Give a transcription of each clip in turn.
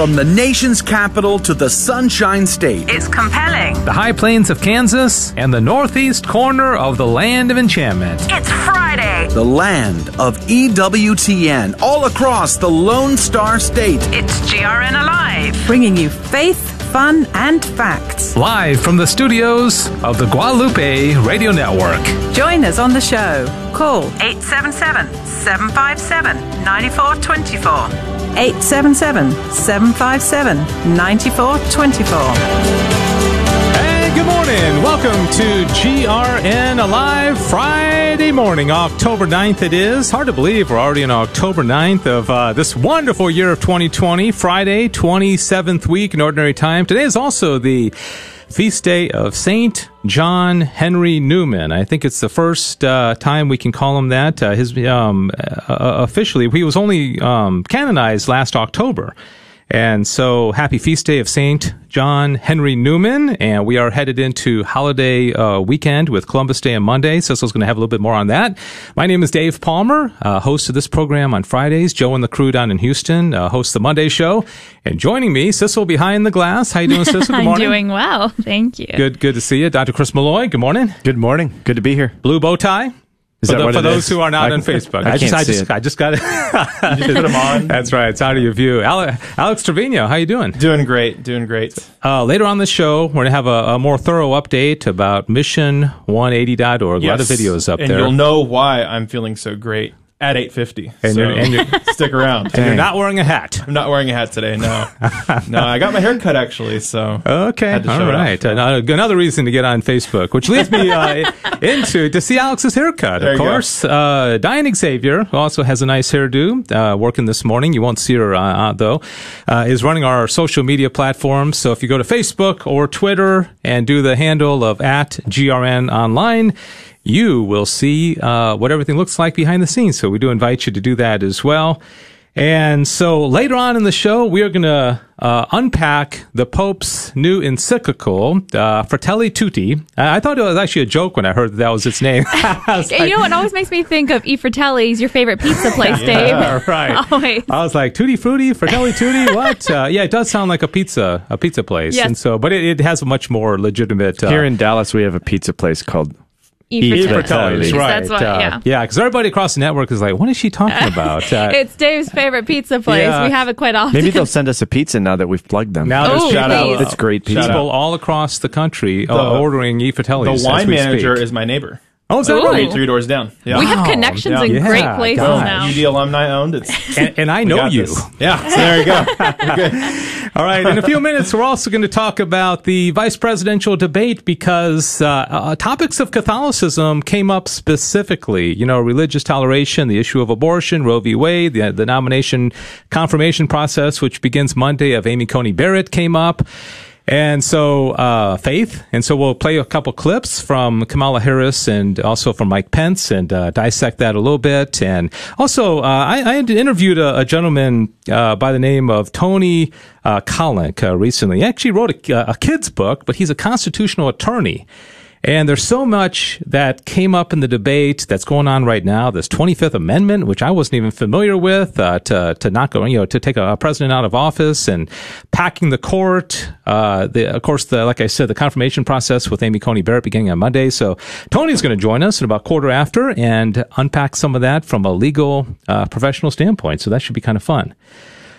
From the nation's capital to the Sunshine State. It's compelling. The high plains of Kansas and the northeast corner of the land of enchantment. It's Friday. The land of EWTN all across the Lone Star State. It's GRN Alive. Bringing you faith, fun, and facts. Live from the studios of the Guadalupe Radio Network. Join us on the show. Call 877 757 9424. 877 757 9424. Hey, good morning. Welcome to GRN Alive Friday morning, October 9th. It is hard to believe we're already in October 9th of uh, this wonderful year of 2020, Friday, 27th week in Ordinary Time. Today is also the feast day of Saint John Henry Newman. I think it's the first uh, time we can call him that. Uh, his um, uh, officially, he was only um, canonized last October. And so, happy feast day of Saint John Henry Newman. And we are headed into holiday uh, weekend with Columbus Day on Monday. Cecil's going to have a little bit more on that. My name is Dave Palmer, uh, host of this program on Fridays. Joe and the crew down in Houston uh, host the Monday show. And joining me, Cecil behind the glass. How you doing, Cecil? Good morning. I'm morning. doing well. Thank you. Good, good to see you, Dr. Chris Malloy. Good morning. Good morning. Good to be here. Blue bow tie. Is for that the- what for it those is? who are not I- on Facebook, I just, can't I see just. I just got it. You just put them on. That's right. It's out of your view. Ale- Alex Trevino, how you doing? Doing great. Doing great. Uh, later on the show, we're going to have a, a more thorough update about mission180.org. A lot of videos up and there. you'll know why I'm feeling so great at 8:50. And so you're- and you're- stick around. and You're not wearing a hat. I'm not wearing a hat today. No, no. I got my hair cut actually. So Okay, Had to all show it off. right. Another, another reason to get on Facebook, which leads me uh, into to see Alex's haircut. There of course, uh, Diane Xavier who also has a nice hairdo. Uh, working this morning, you won't see her uh, uh, though. Uh, is running our social media platforms. So if you go to Facebook or Twitter and do the handle of at GRN Online. You will see uh, what everything looks like behind the scenes. So we do invite you to do that as well. And so later on in the show, we are going to uh, unpack the Pope's new encyclical, uh, Fratelli Tutti. Uh, I thought it was actually a joke when I heard that, that was its name. Was And you know it always makes me think of E Fratelli's, your favorite pizza place, Dave. Yeah, right. Always. I was like, Tutti Frutti, Fratelli Tutti, what? Uh, yeah, it does sound like a pizza, a pizza place. Yes. And so, but it, it has a much more legitimate. Uh, Here in Dallas, we have a pizza place called E E Fratelli's. Fratelli's, right. That's what, uh, yeah. Yeah, because everybody across the network is like, what is she talking about? Uh, It's Dave's favorite pizza place. Yeah. We have it quite often. Maybe they'll send us a pizza now that we've plugged them. now there's Oh, shout out please. It's great pizza. People all across the country uh, The- ordering E Fratelli's. the as wine we manager speak. is my neighbor. Oh, is that Ooh. right? Three, three doors down. Yeah. we have connections Yeah. in Yeah, great places gosh. now. UD alumni owned. It's And, and I know you. this. Yeah. So there you go. All right. In a few minutes, we're also going to talk about the vice presidential debate because uh, uh, topics of Catholicism came up specifically. You know, religious toleration, the issue of abortion, Roe v. Wade, the, the nomination confirmation process, which begins Monday, of Amy Coney Barrett came up. And so, uh, faith. And so we'll play a couple clips from Kamala Harris and also from Mike Pence and uh, dissect that a little bit. And also, uh, I, I interviewed a, a gentleman uh, by the name of Tony uh, uh, recently. He actually wrote a, a kid's book, but he's a constitutional attorney. And there's so much that came up in the debate that's going on right now. This 25th Amendment, which I wasn't even familiar with, uh, to to not go, you know, to take a, president out of office and packing the court. Uh, the, of course, the like I said, the confirmation process with Amy Coney Barrett beginning on Monday. So Tony's going to join us in about quarter after and unpack some of that from a legal, uh, professional standpoint. So that should be kind of fun.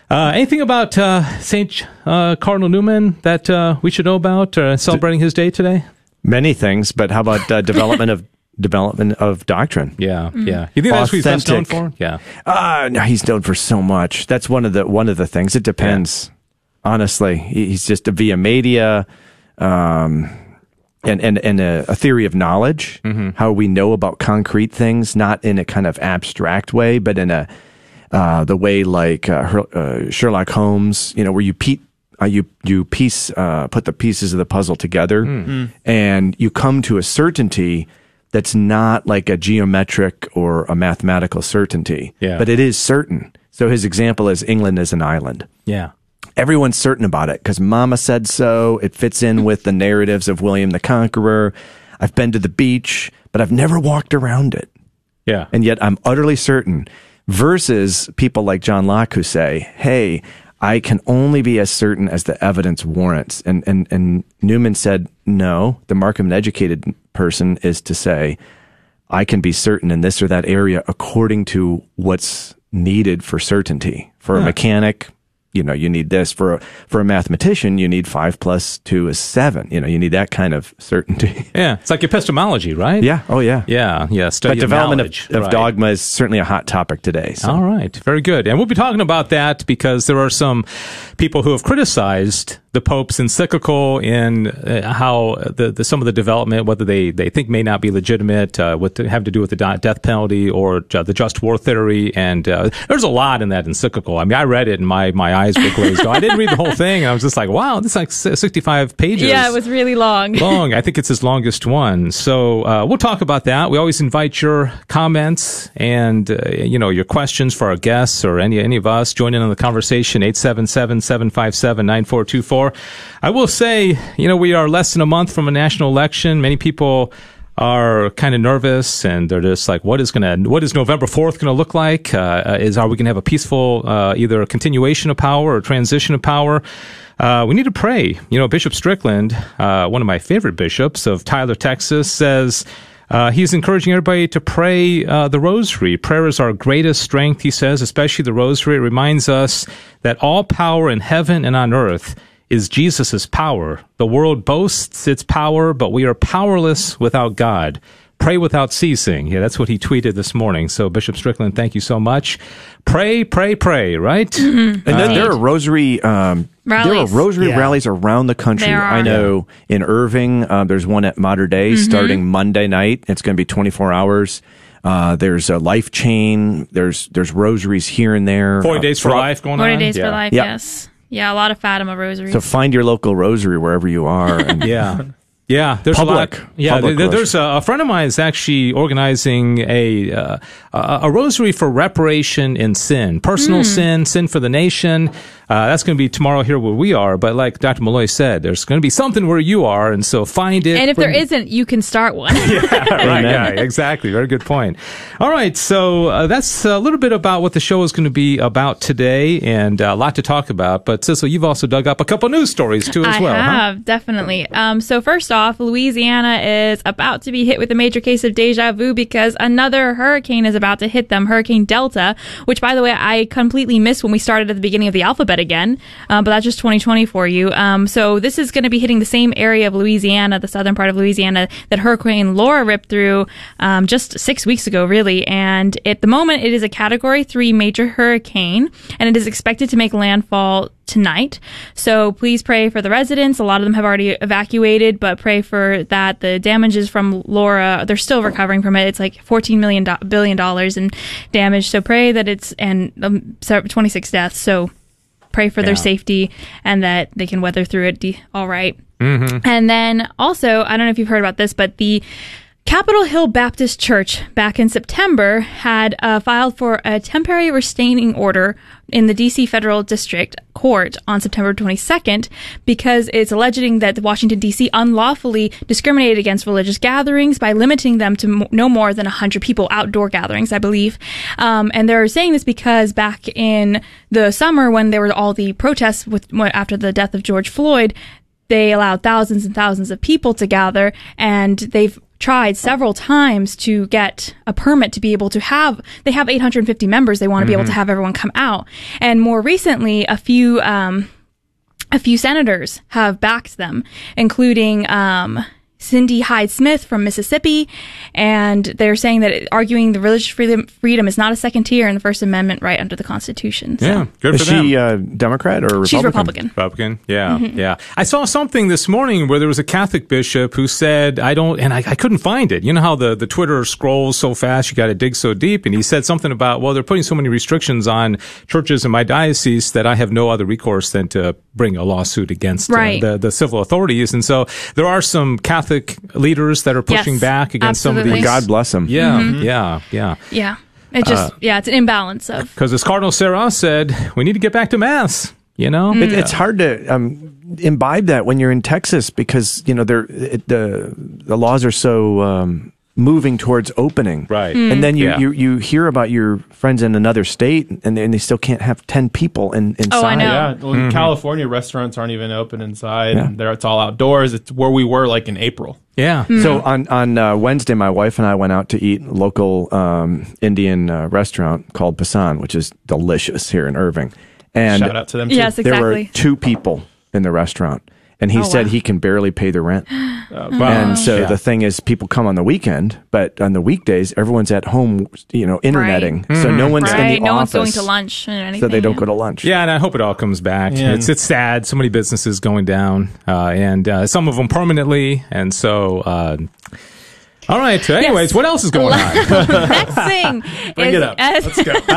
Uh, anything about uh, Saint uh, Cardinal Newman that uh, we should know about uh, celebrating his day today? Many things, but how about uh, development of development of doctrine? Yeah, yeah. You think that's what he's best known for? Yeah. Uh, no, he's known for so much. That's one of the one of the things. It depends. Honestly, he's just a via media, um, and and and a, a theory of knowledge. How we know about concrete things, not in a kind of abstract way, but in a uh, the way like uh, Her- uh, Sherlock Holmes. You know, where you pe- uh, you you piece uh, put the pieces of the puzzle together, and you come to a certainty that's not like a geometric or a mathematical certainty, Yeah. but it is certain. So his example is England is an island. Yeah. Everyone's certain about it because Mama said so. It fits in with the narratives of William the Conqueror. I've been to the beach, but I've never walked around it Yeah. and yet I'm utterly certain. Versus people like John Locke who say, "Hey, I can only be as certain as the evidence warrants. And, and, and Newman said, no, the mark of an educated person is to say, I can be certain in this or that area according to what's needed for certainty. For a mechanic, you know, you need this. For a, for a mathematician, you need five plus two is seven. You know, you need that kind of certainty. Yeah, it's like epistemology, right? yeah. Oh, yeah. Yeah, yeah. Study But of development of, of Right. dogma is certainly a hot topic today. So. All right, very good. And we'll be talking about that because there are some people who have criticized the Pope's encyclical in uh, how the, the some of the development, whether they, they think may not be legitimate, uh, what to have to do with the death penalty or uh, the just war theory. And uh, there's a lot in that encyclical. I mean, I read it and my, my eyes were glazed. I didn't read the whole thing. I was just like, wow, this is like 65 pages Yeah, it was really long. long. I think it's his longest one. So uh, we'll talk about that. We always invite your comments and uh, you know your questions for our guests or any any of us. Join in on the conversation 877-757-9424. I will say, you know, we are less than a month from a national election. Many people are kind of nervous and they're just like, what is going to, what is November 4th going to look like? Uh, is, are we going to have a peaceful, uh, either a continuation of power or transition of power? Uh, we need to pray. You know, Bishop Strickland, uh, one of my favorite bishops of Tyler, Texas, says, uh, he's encouraging everybody to pray uh, the rosary. Prayer is our greatest strength, he says, especially the rosary. It reminds us that all power in heaven and on earth is Jesus' power. The world boasts its power, but we are powerless without God. Pray without ceasing. Yeah, that's what he tweeted this morning. So, Bishop Strickland, thank you so much. Pray, pray, pray, right? And then there are rosary um, there are Rallies. rosary Yeah. rallies around the country. I are. know in Irving, uh, there's one at Mater Dei starting Monday night. It's going to be 24 hours. Uh, there's a life chain. There's there's rosaries here and there. 40 Uh, days for throughout- life going Forty on. days yeah. for life. Yeah. Yes. Yeah, a lot of Fatima rosaries. So find your local rosary wherever you are. And Yeah. Yeah, there's Public. a lot. Yeah, Public there- there's a, a friend of mine is actually organizing a uh, a a rosary for reparation in sin, personal Hmm. sin, sin for the nation. Uh, that's going to be tomorrow here where we are. But like Dr. Malloy said, there's going to be something where you are, and so find it. and if there bring- isn't, you can start one. yeah, right, yeah, exactly. Very good point. All right, so uh, that's a little bit about what the show is going to be about today, and uh, a lot to talk about. But Cecil, you've also dug up a couple news stories too, as I well. huh? have definitely. Um, so first off, Louisiana is about to be hit with a major case of deja vu because another hurricane is about to hit them, Hurricane Delta, which by the way I completely missed when we started at the beginning of the alphabet again. Um, but that's just 2020 for you. Um, so this is going to be hitting the same area of Louisiana, the southern part of Louisiana that Hurricane Laura ripped through um, just six weeks ago, really. And at the moment, it is a Category Three major hurricane, and it is expected to make landfall tonight. So please pray for the residents. A lot of them have already evacuated, but pray for that. The damages from Laura, they're still recovering from it. It's like 14 million billion dollars in damage. So pray that it's and um, 26 deaths. So pray for their safety and that they can weather through it de- all right. And then also, I don't know if you've heard about this, but the Capitol Hill Baptist Church back in September had uh, filed for a temporary restraining order in the DC Federal District Court on September 22nd because it's alleging that Washington DC unlawfully discriminated against religious gatherings by limiting them to mo- no more than 100 people outdoor gatherings, I believe. Um, and they're saying this because back in the summer when there were all the protests with after the death of George Floyd, they allowed thousands and thousands of people to gather and they've tried several times to get a permit to be able to have they have 850 members they want to be able to have everyone come out. And more recently a few um a few senators have backed them including um Cindy Hyde Smith from Mississippi, and they're saying that arguing the religious freedom, freedom is not a second tier in the First Amendment right under the Constitution. So. Yeah, good is for them. Is she uh, Democrat or Republican? She's Republican. Republican. Yeah, yeah. I saw something this morning where there was a Catholic bishop who said, I don't, and I, I couldn't find it. You know how the, the Twitter scrolls so fast, you got to dig so deep. And he said something about, well, they're putting so many restrictions on churches in my diocese that I have no other recourse than to bring a lawsuit against uh, the, the civil authorities. And so there are some Catholic leaders that are pushing Yes, back against some of absolutely. these. God bless them. Yeah, yeah, yeah. Yeah. It just, yeah, it's an imbalance of. Because as Cardinal Sarah said, we need to get back to mass. You know, It, it's hard to um, imbibe that when you're in Texas because you know they're it, the the laws are so um, moving towards opening. Right. Hmm. And then you, Yeah. you, you hear about your friends in another state and they, and they still can't have 10 people in, inside. Oh, I know. Yeah, well, in California, restaurants aren't even open inside. Yeah. And there, it's all outdoors. It's where we were like in April. Yeah. So on on uh, Wednesday, my wife and I went out to eat a local um, Indian uh, restaurant called Pasan, which is delicious here in Irving. And Shout out to them. Too. Yes, there were two people in the restaurant, and he Oh, said wow. he can barely pay the rent. Uh, And so Yeah. the thing is, people come on the weekend, but on the weekdays, everyone's at home, you know, interneting. So no one's in Right. the No office. one's going to lunch or anything. So they don't yeah. go to lunch. Yeah, and I hope it all comes back. Yeah. It's it's sad. So many businesses going down, uh, and uh, some of them permanently. And so, uh, all right. Anyways, Yes. what else is going on? Next thing Bring is, it up. As, Let's go.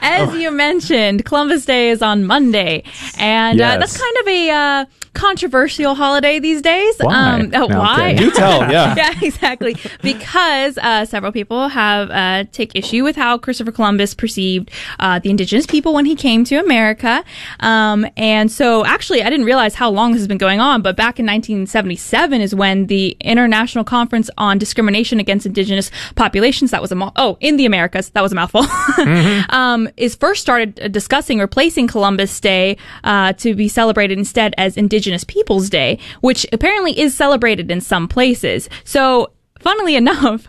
as you mentioned, Columbus Day is on Monday, and uh, that's kind of a uh, controversial holiday these days. Why? Um, oh, No, why? You tell, yeah. yeah, exactly. Because uh, several people have uh, take issue with how Christopher Columbus perceived uh, the indigenous people when he came to America. Um, and so, actually, I didn't realize how long this has been going on. But back in 1977 is when the International Conference on Discrimination Discrimination against Indigenous Populations that was a mou- oh in the Americas that was a mouthful um, is first started uh, discussing replacing Columbus Day uh, to be celebrated instead as Indigenous Peoples Day, which apparently is celebrated in some places. So, funnily enough.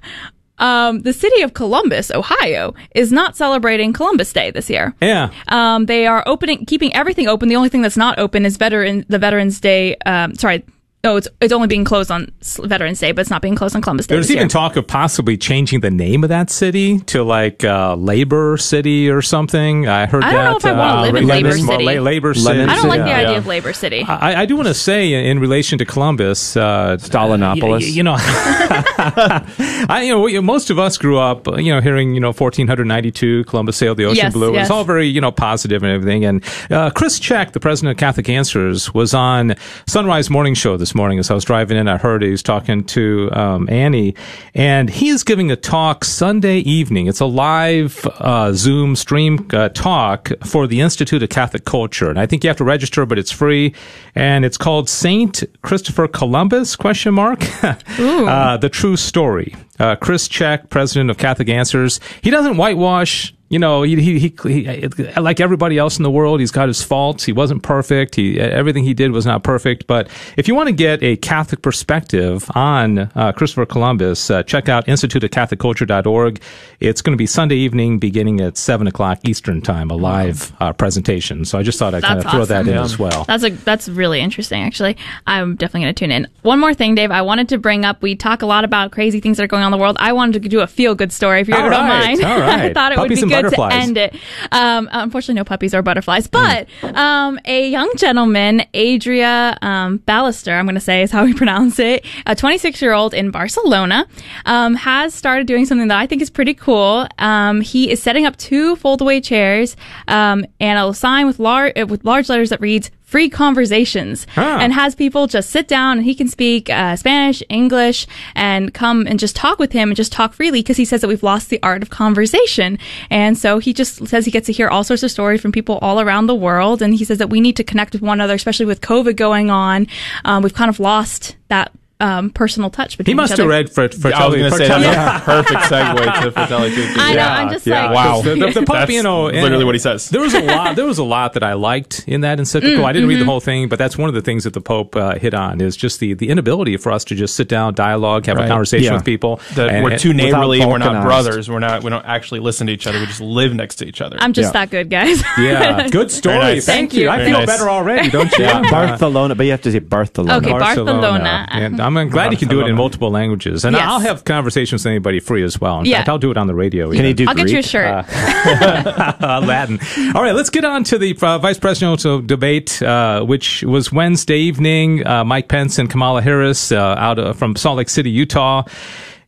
Um, the city of Columbus, Ohio, is not celebrating Columbus Day this year. yeah. Um, they are opening, keeping everything open. The only thing that's not open is veteran, the Veterans Day. Um, sorry, no, it's it's only being closed on Veterans Day, but it's not being closed on Columbus Day. There's this even year. talk of possibly changing the name of that city to like uh, Labor City or something. I heard I that. don't know if I wanna uh, live in Labor- Labor City. La- Labor City. I don't like the Yeah. idea of Labor City. I, I do want to say in relation to Columbus, uh, Stalinopolis. You, you know, I you know we- most of us grew up, you know, hearing you know 1492 Columbus sailed the ocean Yes, blue. It was all very you know positive and everything. And uh, Chris Check, the president of Catholic Answers, was on Sunrise Morning Show this morning as I was driving in. I heard he was talking to um, Annie, and he is giving a talk Sunday evening. It's a live uh, Zoom stream uh, talk for the Institute of Catholic Culture, and I think you have to register, but it's free, and it's called Saint Christopher Columbus? Question mark. uh, the true story. Uh, Chris Check, president of Catholic Answers, he doesn't whitewash. You know, he, he, he, he, like everybody else in the world, he's got his faults. He wasn't perfect. He, everything he did was not perfect. But if you want to get a Catholic perspective on uh, Christopher Columbus, uh, check out instituteofcatholicculture.org. It's going to be Sunday evening, beginning at seven o'clock Eastern time, a live uh, presentation. So I just thought I'd kind of That's throw that awesome. in as well. That's a that's really interesting. Actually, I'm definitely going to tune in. One more thing, Dave. I wanted to bring up. We talk a lot about crazy things that are going on in the world. I wanted to do a feel good story. If you All don't right, mind, all I thought it Puppies would be good to end it. Um, unfortunately, no puppies or butterflies, but um, a young gentleman, Adria um, Ballister, I'm going to say is how we pronounce it, a 26 year old in Barcelona, um, has started doing something that I think is pretty cool. Um, he is setting up two foldaway chairs um, and a sign with large with large letters that reads free conversations Ah. and has people just sit down and he can speak uh, Spanish, English, and come and just talk with him and just talk freely because he says that we've lost the art of conversation. And so he just says he gets to hear all sorts of stories from people all around the world. And he says that we need to connect with one another, especially with COVID going on. Um, we've kind of lost that um, personal touch between He must each have other. read for, for I was going to say Fratelli- that's a perfect segue to Fratelli Tutti. I know. Yeah, I'm just yeah. like, Wow. The, the, the Pope, you know, literally what he says. There was a lot. There was a lot that I liked in that encyclical. I didn't read the whole thing, but that's one of the things that the Pope uh, hit on is just the the inability for us to just sit down, dialogue, have a conversation Yeah. with people. That and- we're too neighborly. We're not brothers. We're not. We don't actually listen to each other. We just live next to each other. I'm just Yeah. that good, guys. Yeah, good story. nice. Thank Thank you. you. I feel nice. better already, don't you? Barcelona, but you have to say Barcelona. Okay, Barcelona. And I'm glad you can do it in Barcelona. multiple languages. And Yes. I'll have conversations with anybody free as well. In Yeah. fact, I'll do it on the radio. Can he do I'll get Greek? you a shirt. uh, Latin. All right, let's get on to the uh, vice presidential debate, uh, which was Wednesday evening. Uh, Mike Pence and Kamala Harris uh, out uh, from Salt Lake City, Utah.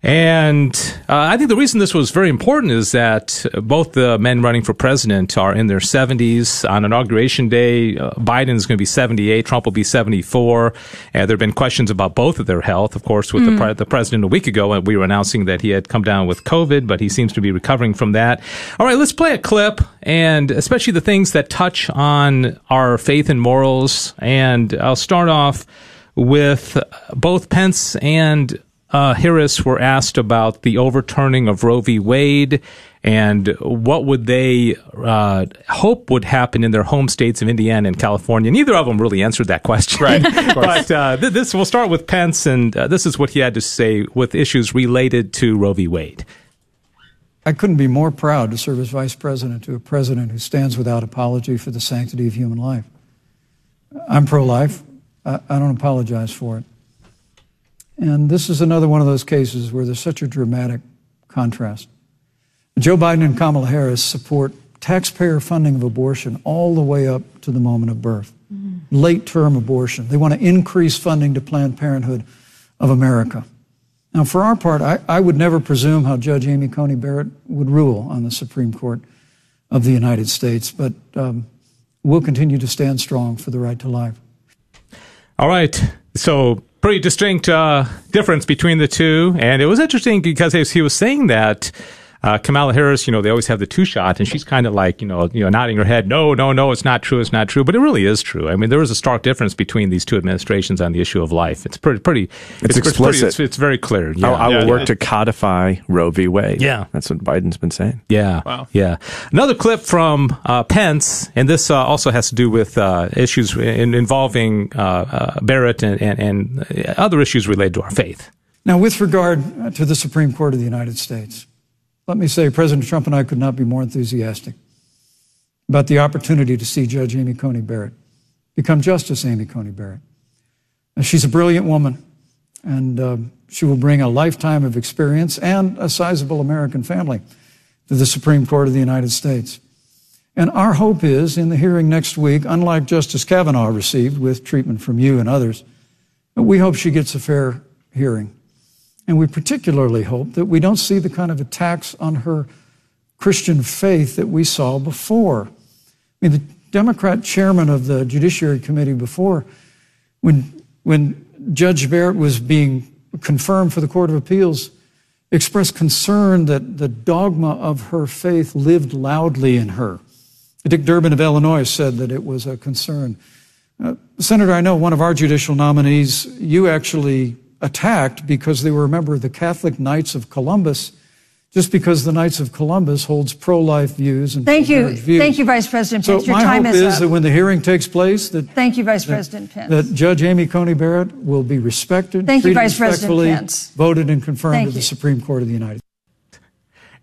And uh, I think the reason this was very important is that both the men running for president are in their 70s. On inauguration day, uh, Biden is going to be 78, Trump will be 74. Uh, there have been questions about both of their health. Of course, with the, pre- the president a week ago, we were announcing that he had come down with COVID, but he seems to be recovering from that. All right, let's play a clip, and especially the things that touch on our faith and morals. And I'll start off with both Pence and uh, Harris were asked about the overturning of Roe v. Wade and what would they uh, hope would happen in their home states of Indiana and California. Neither of them really answered that question. Right. but uh, th- this we'll start with Pence, and uh, this is what he had to say with issues related to Roe v. Wade. I couldn't be more proud to serve as vice president to a president who stands without apology for the sanctity of human life. I'm pro life. I, I don't apologize for it. And this is another one of those cases where there's such a dramatic contrast. Joe Biden and Kamala Harris support taxpayer funding of abortion all the way up to the moment of birth, mm. late term abortion. They want to increase funding to Planned Parenthood of America. Now, for our part, I, I would never presume how Judge Amy Coney Barrett would rule on the Supreme Court of the United States, but um, we'll continue to stand strong for the right to life. All right. So, pretty distinct uh, difference between the two. And it was interesting because he was saying that uh, Kamala Harris, you know, they always have the two shot, and she's kind of like, you know, you know, nodding her head, no, no, no, it's not true, it's not true, but it really is true. I mean, there is a stark difference between these two administrations on the issue of life. It's pretty, pretty, it's, it's explicit. Pretty, it's, it's, very clear. Yeah. I, I will yeah, work to codify Roe v. Wade. Yeah, that's what Biden's been saying. Yeah, wow. yeah. Another clip from uh, Pence, and this uh, also has to do with uh, issues in, involving uh, uh, Barrett and, and, and other issues related to our faith. Now, with regard to the Supreme Court of the United States. Let me say, President Trump and I could not be more enthusiastic about the opportunity to see Judge Amy Coney Barrett become Justice Amy Coney Barrett. And she's a brilliant woman, and uh, she will bring a lifetime of experience and a sizable American family to the Supreme Court of the United States. And our hope is, in the hearing next week, unlike Justice Kavanaugh received with treatment from you and others, we hope she gets a fair hearing. And we particularly hope that we don't see the kind of attacks on her Christian faith that we saw before. I mean, the Democrat chairman of the Judiciary Committee before, when, when Judge Barrett was being confirmed for the Court of Appeals, expressed concern that the dogma of her faith lived loudly in her. Dick Durbin of Illinois said that it was a concern. Uh, Senator, I know one of our judicial nominees, you actually attacked because they were a member of the Catholic Knights of Columbus, just because the Knights of Columbus holds pro-life views and thank you, views. thank you, Vice President Pence. So Your my time hope is, is that when the hearing takes place, that thank you, Vice that, President Pence, that Judge Amy Coney Barrett will be respected, thank you, Vice President Pence, voted and confirmed thank to the you. Supreme Court of the United. States.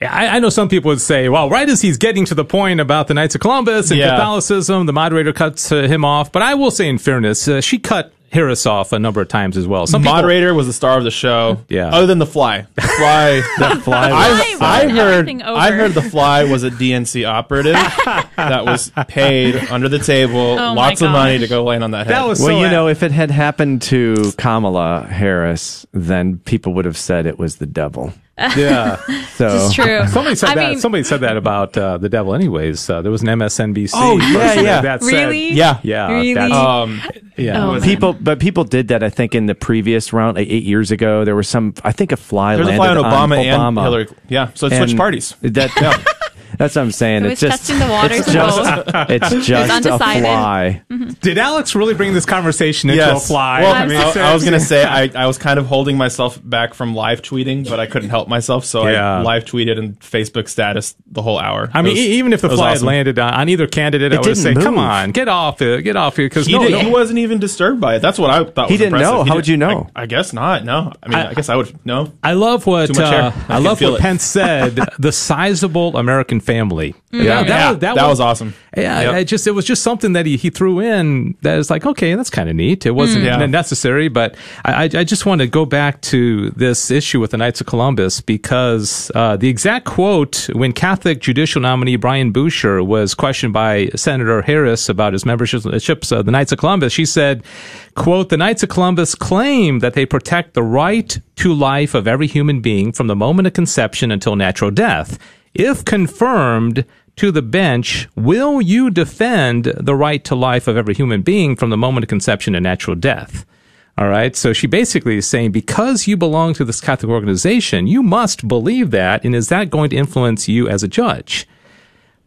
I, I know some people would say, well, right as he's getting to the point about the Knights of Columbus and Yeah. Catholicism, the moderator cuts uh, him off. But I will say, in fairness, uh, she cut Harris off a number of times as well. Some people- Moderator was the star of the show. Yeah. Other than the fly, the fly, The fly I, I heard. I heard the fly was a DNC operative that was paid under the table, Oh lots of money to go land on that head. That was Well, so you a- know, if it had happened to Kamala Harris, then people would have said it was the devil. yeah. So It's true. Somebody said I that. mean, somebody said that about uh, the devil. Anyways, uh, there was an MSNBC. Oh, yeah, yeah. That said- Really? yeah, yeah. Really? that's- Um, yeah. Oh, man. people, but people did that. I think in the previous round, like eight years ago, there was some. I think a fly there's a landed fly on Obama, Obama. and Hillary. Yeah, so it switched And parties. That, That's what I'm saying. It it's just testing the waters It's just, it's just a undecided. fly. Did Alex really bring this conversation into yes. a fly? Well, I I, mean, I was going to say I, I was kind of holding myself back from live tweeting, but I couldn't help myself, so Yeah. I live tweeted and Facebook status the whole hour. I mean, was- even if the it fly awesome. had landed on, on either candidate, I would say, "Come on, get off it, get off here," because He, no, no, he wasn't even disturbed by it. That's what I thought. He was didn't impressive. know. He How did- would you know? I, I guess not. No. I mean, I, I- guess I would know. I love what uh. I I love what it. Pence said. the sizable American family. Yeah, that, was, that was awesome. Yeah, Yep. I just it was just something that he, he threw in that is like okay, that's kind of neat. It wasn't Yeah. necessary, but I, I I just want to go back to this issue with the Knights of Columbus because uh, the exact quote when Catholic judicial nominee Brian Buescher was questioned by Senator Harris about his membership of the Knights of Columbus, she said, "quote The Knights of Columbus claim that they protect the right to life of every human being from the moment of conception until natural death. If confirmed." to the bench, will you defend the right to life of every human being from the moment of conception to natural death? All right. So she basically is saying because you belong to this Catholic organization, you must believe that. And is that going to influence you as a judge?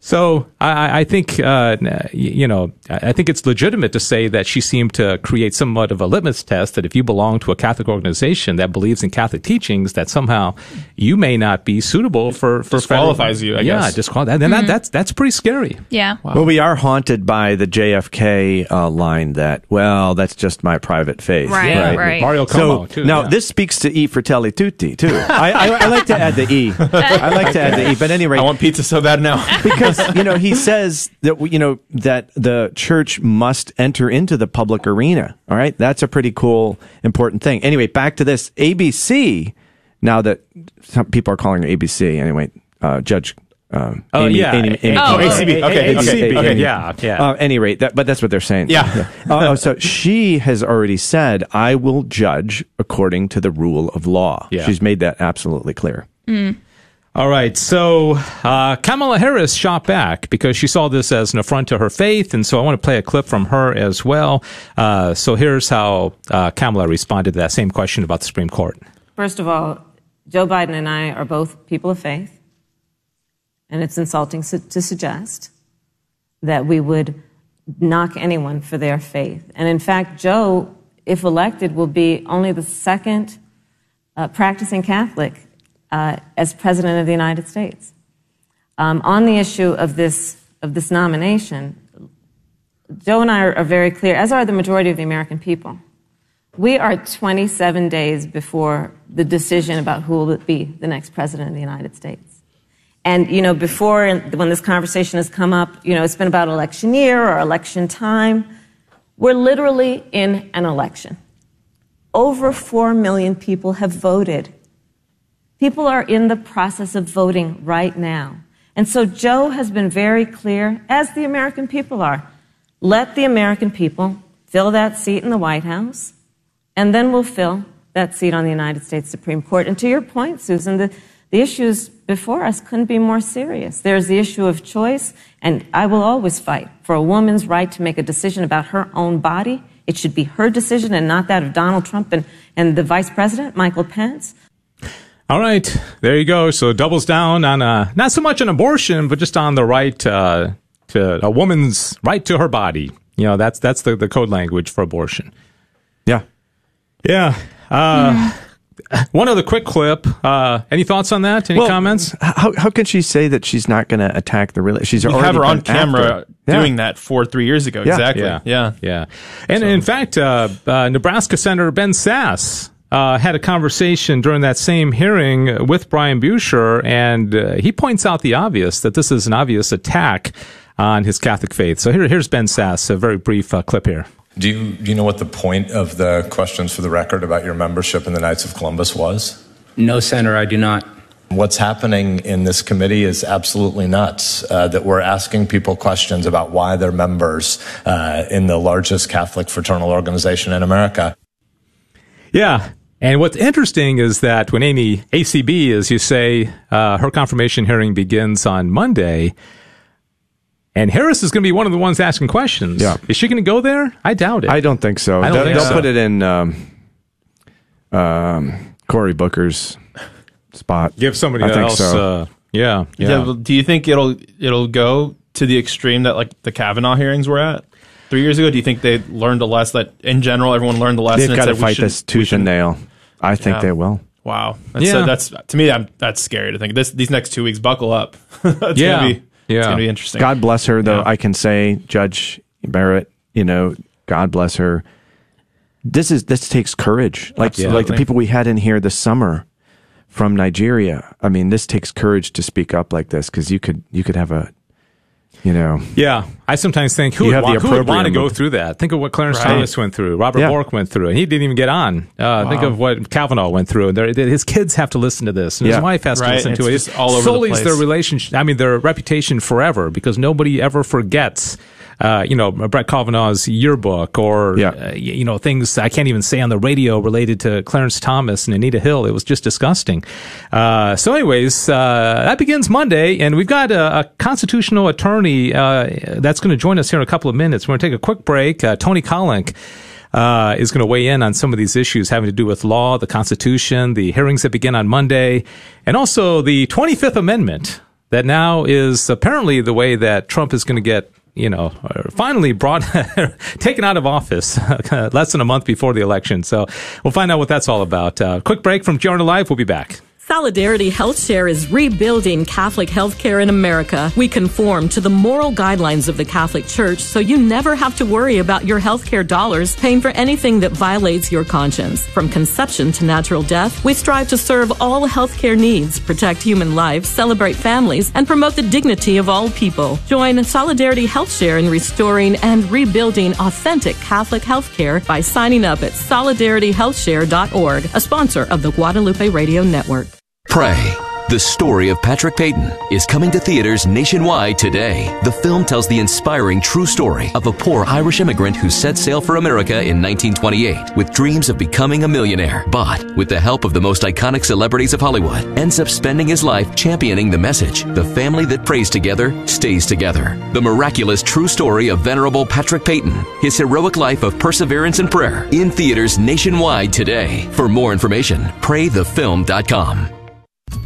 So I, I think uh, you know I think it's legitimate to say that she seemed to create somewhat of a litmus test that if you belong to a Catholic organization that believes in Catholic teachings, that somehow you may not be suitable for for Disqualifies federal- you, I yeah, guess. disqualifies. And that, that's that's pretty scary. Yeah. Well, we are haunted by the JFK uh, line that, well, that's just my private faith. Right, Yeah, right. Mario Cuomo So too. now yeah. this speaks to E Fratelli Tutti too. I, I, I like to add the E. I like to add the E. But anyway, I want pizza so bad now. because you know he says that you know that the church must enter into the public arena. All right, that's a pretty cool, important thing. Anyway, back to this ABC. Now that some people are calling it ABC, anyway, uh, Judge. Um, Oh, Amy, yeah. Amy, Amy, Oh, Coney. ACB. Okay, ACB, okay, okay. yeah, yeah. Uh, any rate, that, but that's what they're saying. Yeah. Uh, so she has already said, "I will judge according to the rule of law." Yeah. She's made that absolutely clear. All right. So uh, Kamala Harris shot back because she saw this as an affront to her faith. And so I want to play a clip from her as well. Uh, so here's how uh, Kamala responded to that same question about the Supreme Court. First of all, Joe Biden and I are both people of faith, and it's insulting su- to suggest that we would knock anyone for their faith. And in fact, Joe, if elected, will be only the second uh, practicing Catholic uh, as president of the United States. Um, on the issue of this of this nomination, Joe and I are, are very clear, as are the majority of the American people. We are 27 days before the decision about who will be the next president of the United States. And, you know, before, when this conversation has come up, you know, it's been about election year or election time. We're literally in an election. Over 4 million people have voted. People are in the process of voting right now. And so Joe has been very clear, as the American people are. Let the American people fill that seat in the White House, and then we'll fill that seat on the United States Supreme Court. And to your point, Susan, the, the issues before us couldn't be more serious. There's the issue of choice, and I will always fight for a woman's right to make a decision about her own body. It should be her decision and not that of Donald Trump and, and the vice president, Michael Pence. All right, there you go. So doubles down on uh, not so much on abortion, but just on the right uh, to a woman's right to her body. You know, that's that's the, the code language for abortion. Yeah. Yeah. Uh, One other quick clip. Uh, any thoughts on that? Any Well, comments? How how can she say that she's not going to attack the real? She's We already have her on camera after. Yeah. doing that four, three years ago. Yeah. Exactly. Yeah. Yeah. Yeah. And in fact, uh, uh, Nebraska Senator Ben Sasse uh, had a conversation during that same hearing with Brian Buescher, and uh, he points out the obvious that this is an obvious attack on his Catholic faith. So here, here's Ben Sasse, a very brief uh, clip here. Do you, do you know what the point of the questions for the record about your membership in the Knights of Columbus was? No, Senator, I do not. What's happening in this committee is absolutely nuts. Uh, that we're asking people questions about why they're members uh, in the largest Catholic fraternal organization in America. Yeah. And what's interesting is that when Amy ACB, as you say, uh, her confirmation hearing begins on Monday, and Harris is going to be one of the ones asking questions. Yeah. Is she going to go there? I doubt it. I don't think so. I don't they'll think they'll so. put it in um, um, Cory Booker's spot. Give somebody I think else. so. Uh, yeah. Yeah. Yeah. well, do you think it'll it'll go to the extreme that like the Kavanaugh hearings were at three years ago? Do you think they learned a lesson that in general everyone learned a lesson? They've and got to said we fight this tooth and nail. I think Yeah. they will. Wow. That's, Yeah. uh, that's to me. I'm, that's scary to think. This these next two weeks, buckle up. it's Yeah. Gonna be, Yeah. It's gonna be interesting. God bless her, though. Yeah. I can say, Judge Barrett, you know, God bless her. This is this takes courage. Like Absolutely. like the people we had in here this summer from Nigeria. I mean, this takes courage to speak up like this because you could you could have a, you know, Yeah, I sometimes think who would, have want, who would want to go through that? Think of what Clarence Right. Thomas went through, Robert Yeah. Bork went through, and he didn't even get on. Uh, Think of what Kavanaugh went through. There- His kids have to listen to this, and his wife has to Right, listen to it. just all over the place. their relationship. I mean, their reputation forever because nobody ever forgets. Uh, you know Brett Kavanaugh's yearbook, or Yeah. uh, you know things I can't even say on the radio related to Clarence Thomas and Anita Hill. It was just disgusting. Uh, so, anyways, uh, that begins Monday, and we've got a, a constitutional attorney uh, that's going to join us here in a couple of minutes. We're going to take a quick break. Uh, Tony Kolenc. Uh, is going to weigh in on some of these issues having to do with law, the Constitution, the hearings that begin on Monday, and also the 25th Amendment. that now is apparently the way that Trump is going to get you know, uh, finally brought, taken out of office less than a month before the election. So we'll find out what that's all about. Uh, quick break from GRN Live. We'll be back. Solidarity Health Share is rebuilding Catholic healthcare in America. We conform to the moral guidelines of the Catholic Church so you never have to worry about your healthcare dollars paying for anything that violates your conscience. From conception to natural death, we strive to serve all healthcare needs, protect human lives, celebrate families, and promote the dignity of all people. Join Solidarity Health Share in restoring and rebuilding authentic Catholic healthcare by signing up at solidarityhealthshare.org, a sponsor of the Guadalupe Radio Network. Pray. The story of Patrick Peyton is coming to theaters nationwide today. The film tells the inspiring true story of a poor Irish immigrant who set sail for America in 1928 with dreams of becoming a millionaire, but with the help of the most iconic celebrities of Hollywood, ends up spending his life championing the message the family that prays together stays together. The miraculous true story of Venerable Patrick Peyton, his heroic life of perseverance and prayer, in theaters nationwide today. For more information, praythefilm.com.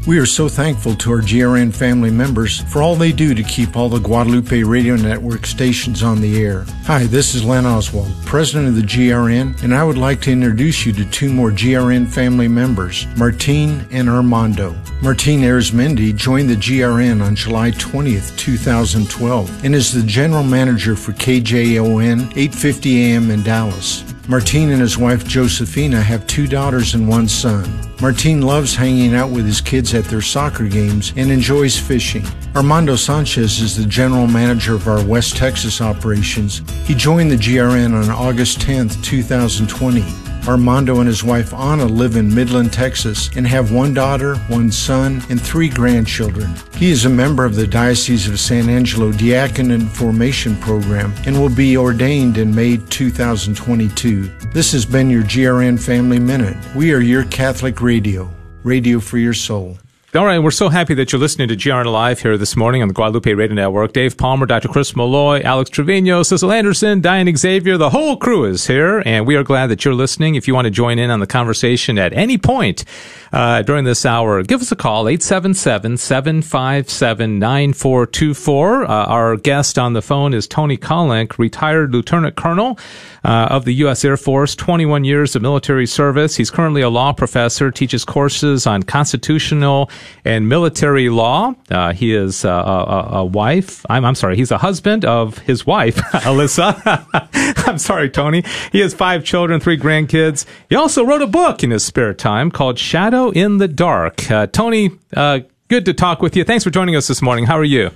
We are so thankful to our GRN family members for all they do to keep all the Guadalupe Radio Network stations on the air. Hi, this is Len Oswald, President of the GRN, and I would like to introduce you to two more GRN family members, Martine and Armando. Martine Arizmendi joined the GRN on July 20th, 2012, and is the General Manager for KJON 850 AM in Dallas. Martine and his wife Josephina have two daughters and one son. Martine loves hanging out with his kids at their soccer games and enjoys fishing. Armando Sanchez is the general manager of our West Texas operations. He joined the GRN on August 10, 2020. Armando and his wife Anna live in Midland, Texas, and have one daughter, one son, and three grandchildren. He is a member of the Diocese of San Angelo Diaconate Formation Program and will be ordained in May 2022. This has been your GRN Family Minute. We are your Catholic radio, radio for your soul. All right, we're so happy that you're listening to GRN Live here this morning on the Guadalupe Radio Network. Dave Palmer, Dr. Chris Malloy, Alex Trevino, Cecil Anderson, Diane Xavier, the whole crew is here, and we are glad that you're listening. If you want to join in on the conversation at any point uh, during this hour, give us a call, 877-757-9424. Uh, our guest on the phone is Tony Kolenc, retired lieutenant colonel uh, of the U.S. Air Force, 21 years of military service. He's currently a law professor, teaches courses on constitutional and military law. Uh, he is uh, a, a, wife. I'm, I'm, sorry, he's a husband of his wife, Alyssa. I'm sorry, Tony. He has five children, three grandkids. He also wrote a book in his spare time called Shadow in the Dark. Uh, Tony, uh, good to talk with you. Thanks for joining us this morning. How are you?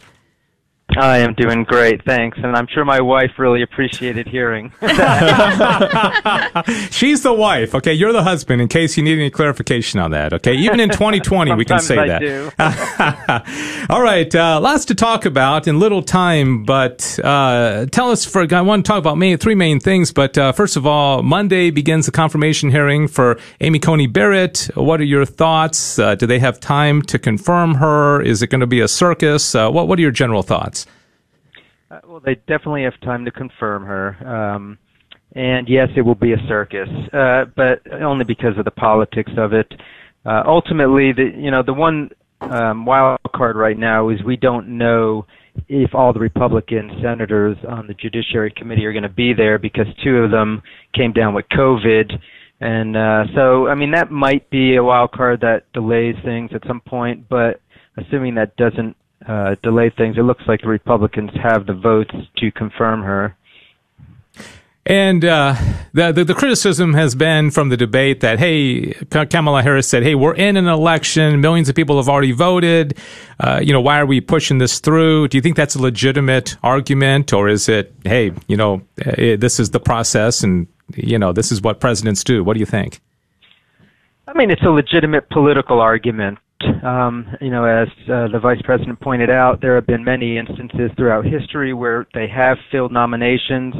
I am doing great, thanks, and I'm sure my wife really appreciated hearing. She's the wife, okay? You're the husband. In case you need any clarification on that, okay? Even in 2020, we can say I that. All right, uh, lots to talk about in little time, but uh, tell us for. I want to talk about main, three main things, but uh, first of all, Monday begins the confirmation hearing for Amy Coney Barrett. What are your thoughts? Uh, do they have time to confirm her? Is it going to be a circus? Uh, what What are your general thoughts? Uh, well, they definitely have time to confirm her. Um, and yes, it will be a circus, uh, but only because of the politics of it. Uh, ultimately, the you know the one um, wild card right now is we don't know if all the Republican senators on the Judiciary Committee are going to be there because two of them came down with COVID. And uh, so, I mean, that might be a wild card that delays things at some point. But assuming that doesn't uh, delay things. It looks like the Republicans have the votes to confirm her. And uh, the, the, the criticism has been from the debate that hey, Kamala Harris said, hey, we're in an election, millions of people have already voted. Uh, you know, why are we pushing this through? Do you think that's a legitimate argument, or is it, hey, you know, eh, this is the process, and you know, this is what presidents do? What do you think? I mean, it's a legitimate political argument. Um, you know, as uh, the vice president pointed out, there have been many instances throughout history where they have filled nominations.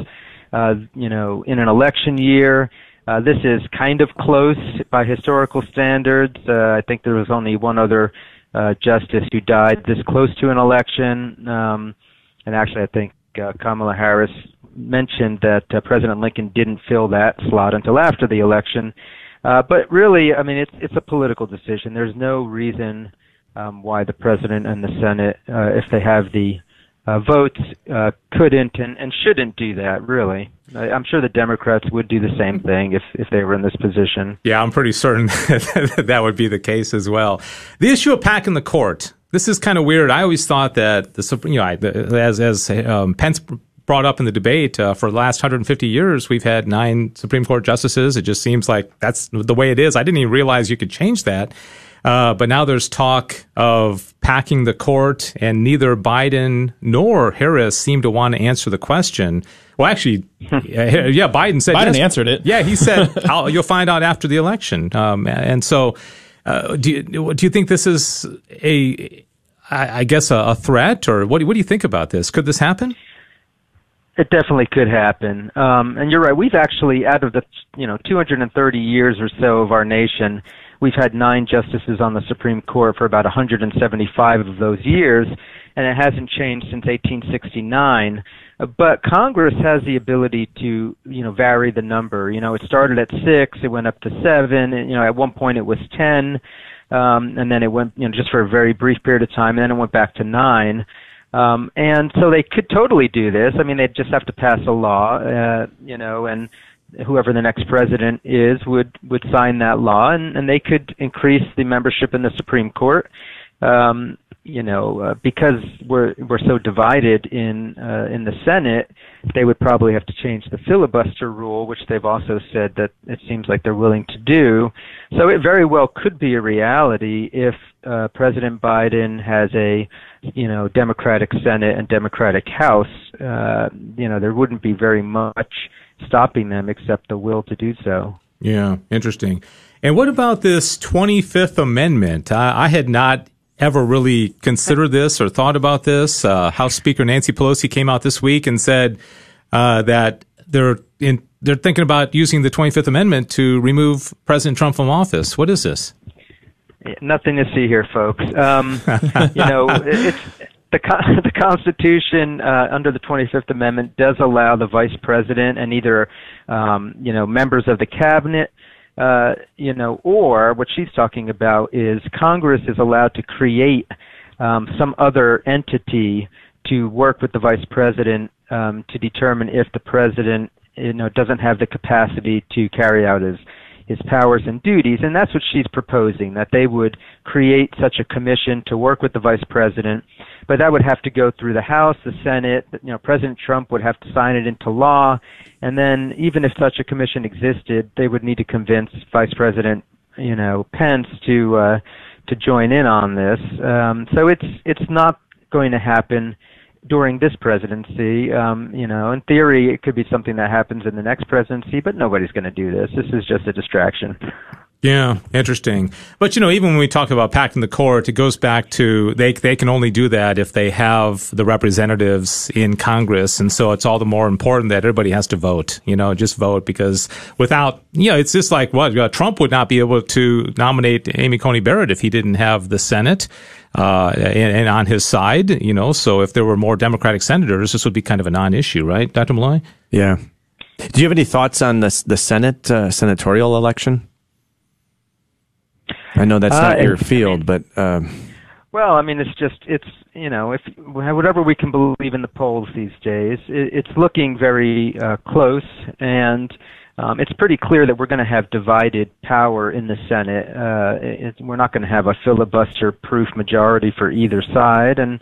Uh, you know, in an election year, uh, this is kind of close by historical standards. Uh, I think there was only one other uh, justice who died this close to an election, um, and actually, I think uh, Kamala Harris mentioned that President Lincoln didn't fill that slot until after the election. Uh, but really, I mean, it's it's a political decision. There's no reason um, why the president and the Senate, uh, if they have the uh, votes, uh, couldn't and, and shouldn't do that. Really, I, I'm sure the Democrats would do the same thing if if they were in this position. Yeah, I'm pretty certain that that would be the case as well. The issue of packing the court. This is kind of weird. I always thought that the you know as as um, Pence brought up in the debate uh, for the last 150 years, we've had nine Supreme Court justices. It just seems like that's the way it is. I didn't even realize you could change that. Uh, but now there's talk of packing the court, and neither Biden nor Harris seem to want to answer the question. Well, actually, yeah, Biden said Biden yes. answered it. Yeah, he said you'll find out after the election. Um, and so, uh, do you, do you think this is a, I guess, a, a threat, or what? Do, what do you think about this? Could this happen? It definitely could happen. Um, and you're right. We've actually, out of the you know 230 years or so of our nation, we've had nine justices on the Supreme Court for about 175 of those years, and it hasn't changed since 1869. Uh, but Congress has the ability to, you know, vary the number. You know, it started at six, it went up to seven. And, you know, at one point it was ten, um, and then it went, you know, just for a very brief period of time, and then it went back to nine. Um, and so they could totally do this. I mean, they'd just have to pass a law, uh, you know, and whoever the next president is would would sign that law, and, and they could increase the membership in the Supreme Court. Um, you know, uh, because we're we're so divided in uh, in the Senate, they would probably have to change the filibuster rule, which they've also said that it seems like they're willing to do. So it very well could be a reality if uh, President Biden has a you know Democratic Senate and Democratic House. Uh, you know, there wouldn't be very much stopping them except the will to do so. Yeah, interesting. And what about this 25th Amendment? I, I had not ever really considered this or thought about this. Uh, House Speaker Nancy Pelosi came out this week and said uh, that they're in, they're thinking about using the 25th Amendment to remove President Trump from office. What is this? Nothing to see here, folks. Um, you know, it's the the Constitution uh, under the 25th Amendment does allow the Vice President and either um, you know members of the cabinet uh, you know, or what she's talking about is Congress is allowed to create um, some other entity to work with the vice president um, to determine if the president, you know, doesn't have the capacity to carry out his his powers and duties, and that's what she's proposing that they would create such a commission to work with the vice president, but that would have to go through the House, the Senate. You know, President Trump would have to sign it into law, and then even if such a commission existed, they would need to convince Vice President, you know, Pence to uh, to join in on this. Um, so it's it's not going to happen during this presidency. Um, you know, in theory, it could be something that happens in the next presidency, but nobody's going to do this. This is just a distraction. Yeah, interesting. But you know, even when we talk about packing the court, it goes back to they they can only do that if they have the representatives in Congress, and so it's all the more important that everybody has to vote. You know, just vote because without you know, it's just like what uh, Trump would not be able to nominate Amy Coney Barrett if he didn't have the Senate. Uh, and, and, on his side, you know, so if there were more Democratic senators, this would be kind of a non-issue, right, Dr. Malloy? Yeah. Do you have any thoughts on the the Senate uh, senatorial election? I know that's not uh, your field, but. Um, well, I mean, it's just it's you know if whatever we can believe in the polls these days, it, it's looking very uh, close, and um, it's pretty clear that we're going to have divided power in the Senate. Uh, it, we're not going to have a filibuster-proof majority for either side, and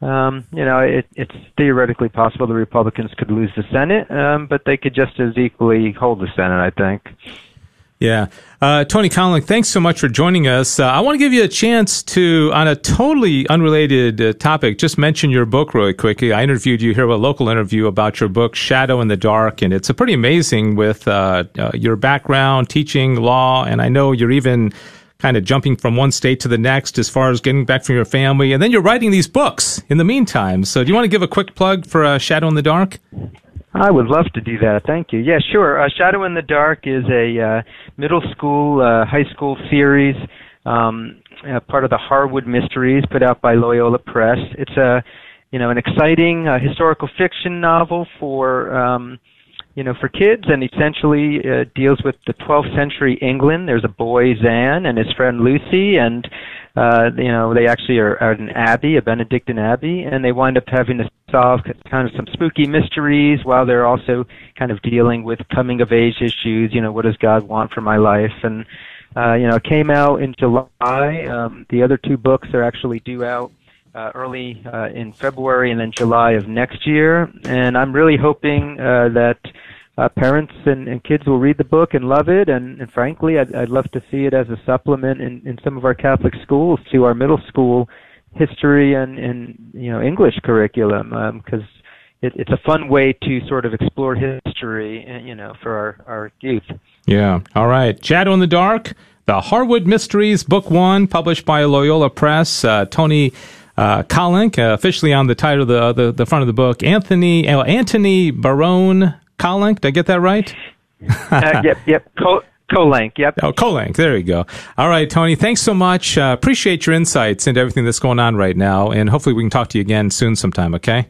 um, you know it, it's theoretically possible the Republicans could lose the Senate, um, but they could just as equally hold the Senate. I think. Yeah. Uh, Tony Kolenc, thanks so much for joining us. Uh, I want to give you a chance to, on a totally unrelated uh, topic, just mention your book really quickly. I interviewed you here, a local interview about your book, Shadow in the Dark, and it's a pretty amazing with uh, uh, your background, teaching law, and I know you're even kind of jumping from one state to the next as far as getting back from your family, and then you're writing these books in the meantime. So do you want to give a quick plug for uh, Shadow in the Dark? I would love to do that. Thank you. Yeah, sure. Uh, Shadow in the Dark is a uh, middle school, uh, high school series, um, uh, part of the Harwood Mysteries, put out by Loyola Press. It's a, you know, an exciting uh, historical fiction novel for, um, you know, for kids, and essentially uh, deals with the 12th century England. There's a boy Zan and his friend Lucy, and uh, you know, they actually are at an abbey, a Benedictine abbey, and they wind up having to solve kind of some spooky mysteries while they're also kind of dealing with coming of age issues. You know, what does God want for my life? And uh, you know, it came out in July. Um, the other two books are actually due out uh, early uh, in February and then July of next year. And I'm really hoping uh, that uh, parents and, and kids will read the book and love it. And, and frankly, I'd, I'd love to see it as a supplement in, in some of our Catholic schools to our middle school history and, and you know English curriculum because. Um, it, it's a fun way to sort of explore history, uh, you know, for our, our youth. Yeah. All right. Shadow in the Dark, The Harwood Mysteries, Book One, published by Loyola Press. Uh, Tony uh, Kolenc, uh, officially on the title of the, the, the front of the book. Anthony uh, Antony Barone Kolenc. Did I get that right? uh, yep, yep. Co- Kolenc, yep. Oh, Kolenc. There you go. All right, Tony. Thanks so much. Uh, appreciate your insights into everything that's going on right now, and hopefully we can talk to you again soon sometime. Okay.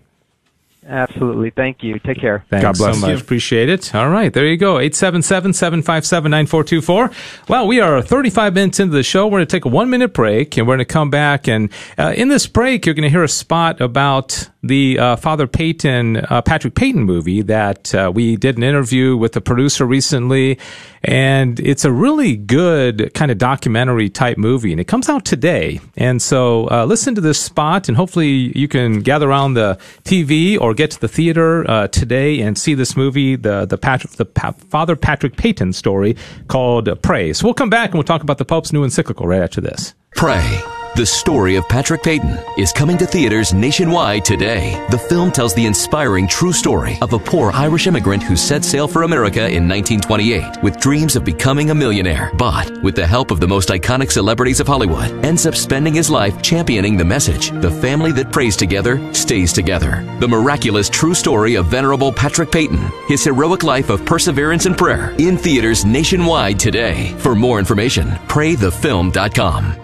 Absolutely. Thank you. Take care. Thanks God bless so much. You. Appreciate it. All right. There you go. 877-757-9424. Well, we are 35 minutes into the show. We're going to take a one minute break and we're going to come back. And uh, in this break, you're going to hear a spot about the uh, Father Peyton, uh, Patrick Peyton movie that uh, we did an interview with the producer recently. And it's a really good kind of documentary type movie. And it comes out today. And so uh, listen to this spot and hopefully you can gather around the TV or get to the theater uh, today and see this movie, the, the, Patrick, the pa- Father Patrick Peyton story called Pray. So we'll come back and we'll talk about the Pope's new encyclical right after this. Pray. The story of Patrick Peyton is coming to theaters nationwide today. The film tells the inspiring true story of a poor Irish immigrant who set sail for America in 1928 with dreams of becoming a millionaire, but with the help of the most iconic celebrities of Hollywood, ends up spending his life championing the message the family that prays together stays together. The miraculous true story of Venerable Patrick Peyton, his heroic life of perseverance and prayer, in theaters nationwide today. For more information, praythefilm.com.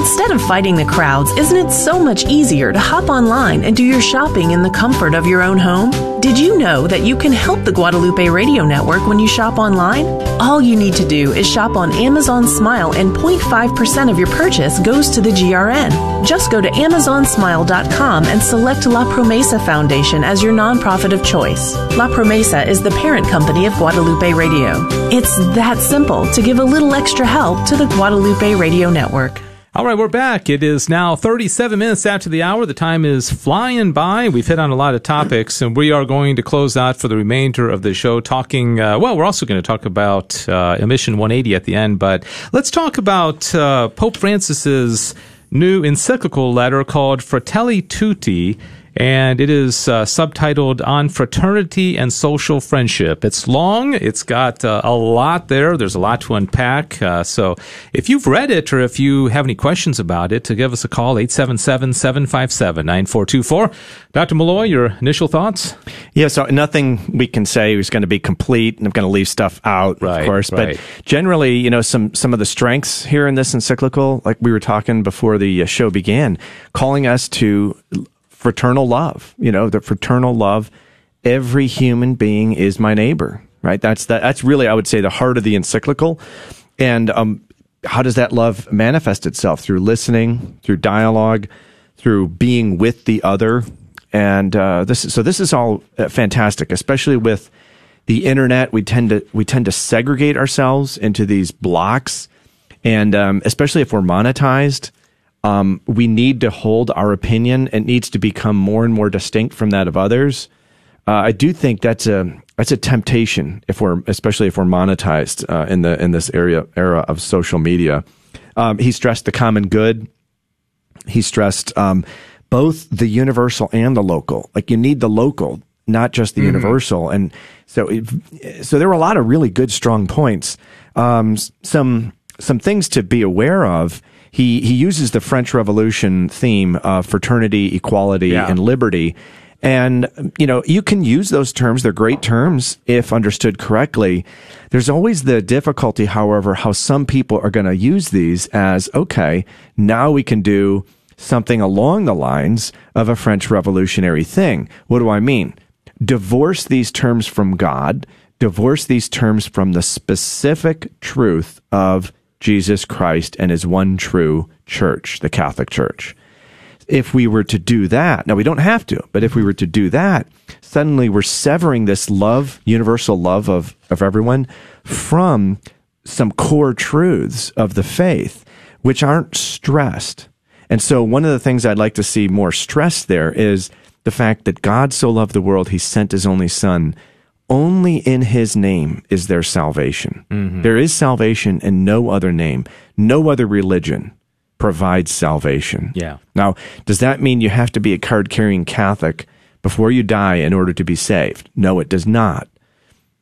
Instead of fighting the crowds, isn't it so much easier to hop online and do your shopping in the comfort of your own home? Did you know that you can help the Guadalupe Radio Network when you shop online? All you need to do is shop on Amazon Smile and 0.5% of your purchase goes to the GRN. Just go to amazonsmile.com and select La Promesa Foundation as your nonprofit of choice. La Promesa is the parent company of Guadalupe Radio. It's that simple to give a little extra help to the Guadalupe Radio Network. All right, we're back. It is now 37 minutes after the hour. The time is flying by. We've hit on a lot of topics, and we are going to close out for the remainder of the show talking. Uh, well, we're also going to talk about uh, Mission 180 at the end, but let's talk about uh, Pope Francis's new encyclical letter called Fratelli Tutti and it is uh, subtitled On Fraternity and Social Friendship. It's long, it's got uh, a lot there, there's a lot to unpack. Uh, so if you've read it or if you have any questions about it, to give us a call, 877 757 9424. Dr. Malloy, your initial thoughts? Yeah, so nothing we can say is going to be complete, and I'm going to leave stuff out, right, of course. Right. But generally, you know, some, some of the strengths here in this encyclical, like we were talking before the uh, show began, calling us to fraternal love, you know, the fraternal love. Every human being is my neighbor, right? That's that, that's really, I would say, the heart of the encyclical. And, um, how does that love manifest itself? Through listening, through dialogue, through being with the other. And, uh, this, so this is all uh, fantastic, especially with the internet. We tend to, we tend to segregate ourselves into these blocks. And, um, especially if we're monetized, um, we need to hold our opinion. It needs to become more and more distinct from that of others. Uh, I do think that's a that's a temptation if we're especially if we're monetized uh, in the in this area era of social media. Um, he stressed the common good. He stressed um, both the universal and the local. Like you need the local, not just the mm-hmm. universal. And so, it, so there were a lot of really good, strong points. Um, some some things to be aware of he he uses the French Revolution theme of fraternity, equality, yeah. and liberty. And, you know, you can use those terms. They're great terms if understood correctly. There's always the difficulty, however, how some people are going to use these as, okay, now we can do something along the lines of a French revolutionary thing. What do I mean? Divorce these terms from God, divorce these terms from the specific truth of Jesus Christ and his one true church, the Catholic Church. If we were to do that, now we don't have to, but if we were to do that, suddenly we're severing this love, universal love of, of everyone from some core truths of the faith, which aren't stressed. And so one of the things I'd like to see more stressed there is the fact that God so loved the world, he sent his only son. Only in his name is there salvation. Mm-hmm. There is salvation in no other name. No other religion provides salvation. Yeah. Now, does that mean you have to be a card carrying Catholic before you die in order to be saved? No, it does not.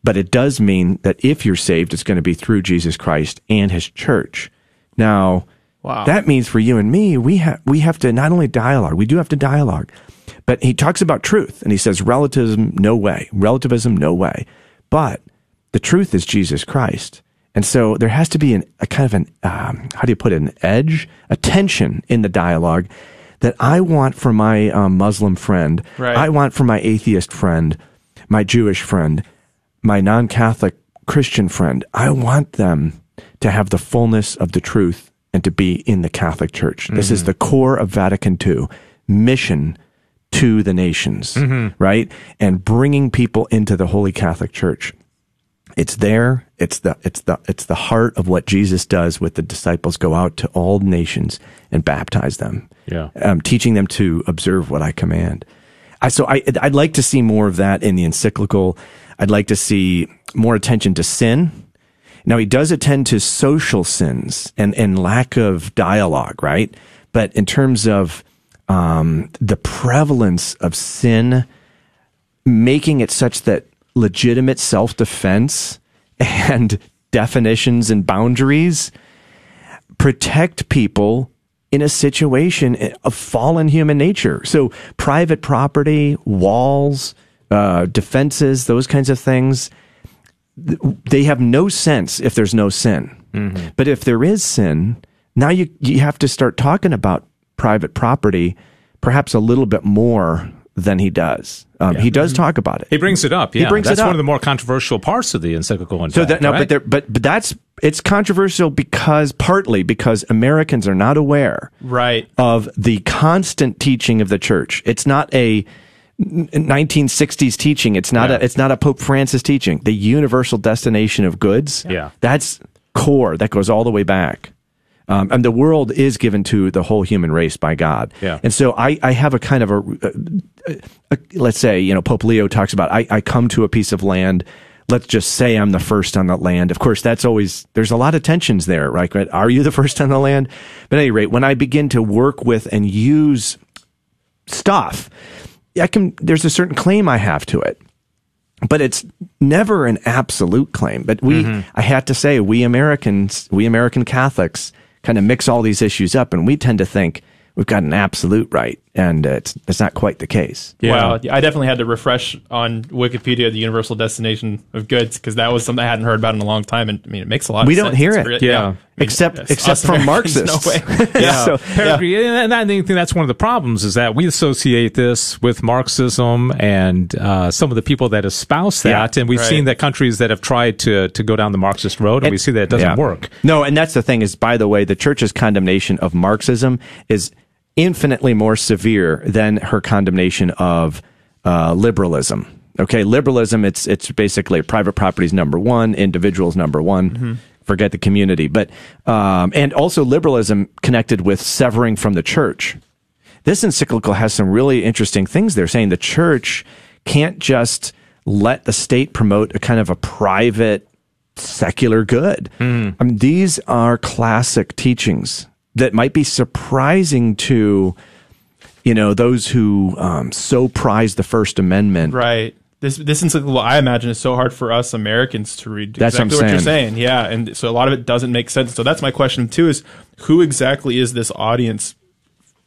But it does mean that if you're saved, it's going to be through Jesus Christ and his church. Now, Wow. that means for you and me, we have we have to not only dialogue, we do have to dialogue. But he talks about truth and he says relativism, no way. Relativism, no way. But the truth is Jesus Christ. And so there has to be an, a kind of an, um, how do you put it, an edge, a tension in the dialogue that I want for my um, Muslim friend. Right. I want for my atheist friend, my Jewish friend, my non Catholic Christian friend. I want them to have the fullness of the truth and to be in the Catholic Church. This is Mhm. the core of Vatican II mission to the nations, Mhm. right? And bringing people into the Holy Catholic Church. It's there. It's the it's the it's the heart of what Jesus does with the disciples. Go out to all nations and baptize them. Yeah. um, teaching them to observe what I command. I, so I I'd like to see more of that in the encyclical. I'd like to see more attention to sin. Now he does attend to social sins and and lack of dialogue, right? But in terms of um, the prevalence of sin, making it such that legitimate self defense and definitions and boundaries protect people in a situation of fallen human nature. So, private property, walls, uh, defenses, those kinds of things, they have no sense if there's no sin. But if there is sin, now you you have to start talking about private property, perhaps a little bit more than he does. Um, He does talk about it. He brings it up. He Yeah, brings it that's up. one of the more controversial parts of the encyclical. In So fact, that no, right? but there, but but that's it's controversial because partly because Americans are not aware Right. of the constant teaching of the church. It's not a 1960s teaching. It's not Yeah. a it's not a Pope Francis teaching. The universal destination of goods. Yeah. that's core. That goes all the way back. Um, and the world is given to the whole human race by God. Yeah. And so I, I have a kind of a, a, a let's say, you know, Pope Leo talks about, I, I come to a piece of land. Let's just say I'm the first on that land. Of course, that's always, there's a lot of tensions there, right? Right? Are you the first on the land? But at any rate, when I begin to work with and use stuff, I can, there's a certain claim I have to it but it's never an absolute claim. But we, I had to say, we Americans, we American Catholics, kind of mix all these issues up, and we tend to think we've got an absolute right, and uh, it's it's not quite the case. Wow, I definitely had to refresh on Wikipedia the universal destination of goods because that was something I hadn't heard about in a long time, and I mean it makes a lot. Of sense. We don't sense. hear It's it. great. Yeah. I mean, Except- us except from Americans, Marxists. No way. Yeah. So- Peregrine, and I think that's one of the problems is that we associate this with Marxism and uh, some of the people that espouse that, Yeah, and we've right. seen that countries that have tried to to go down the Marxist road, and, we see that it doesn't Yeah. work. No, and that's the thing is, by the way, the church's condemnation of Marxism is infinitely more severe than her condemnation of uh, liberalism. Okay, liberalism, it's it's basically private property is number one, individuals number one. Mm-hmm. Forget the community, but um, and also liberalism connected with severing from the church. This encyclical has some really interesting things. They're saying the church can't just let the state promote a kind of a private secular good. I mean, these are classic teachings that might be surprising to, you know, those who um, so prize the First Amendment. Right. This this encyclical, I imagine, is so hard for us Americans to read. That's what exactly what you're saying. saying. Yeah, and so a lot of it doesn't make sense. So that's my question too: is who exactly is this audience,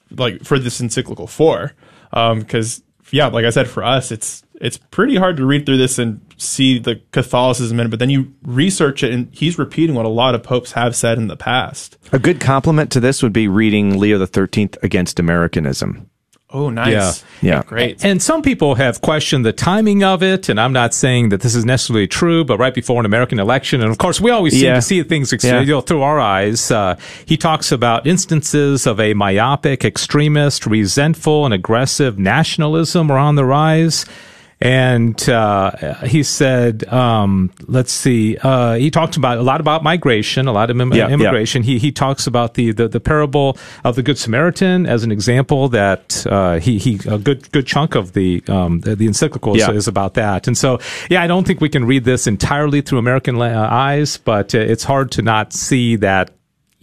like for this encyclical for? Because yeah, like I said, for us, it's it's pretty hard to read through this and see the Catholicism in it. But then you research it, and he's repeating what a lot of popes have said in the past. A good compliment to this would be reading Leo the Thirteenth against Americanism. Oh, nice. Yeah. Yeah. Great. And some people have questioned the timing of it, and I'm not saying that this is necessarily true, but right before an American election, and of course, we always seem Yeah. to see things ex- Yeah. you know, through our eyes. Uh, he talks about instances of a myopic, extremist, resentful, and aggressive nationalism are on the rise. And uh, he said, um, let's see, uh, he talked about a lot about migration, a lot of im- Yeah, yeah. immigration. He he talks about the, the, the parable of the Good Samaritan as an example that uh, he he a good good chunk of the um, the, the encyclical is, Yeah. is about that. And so yeah, I don't think we can read this entirely through American la- eyes, but uh, it's hard to not see that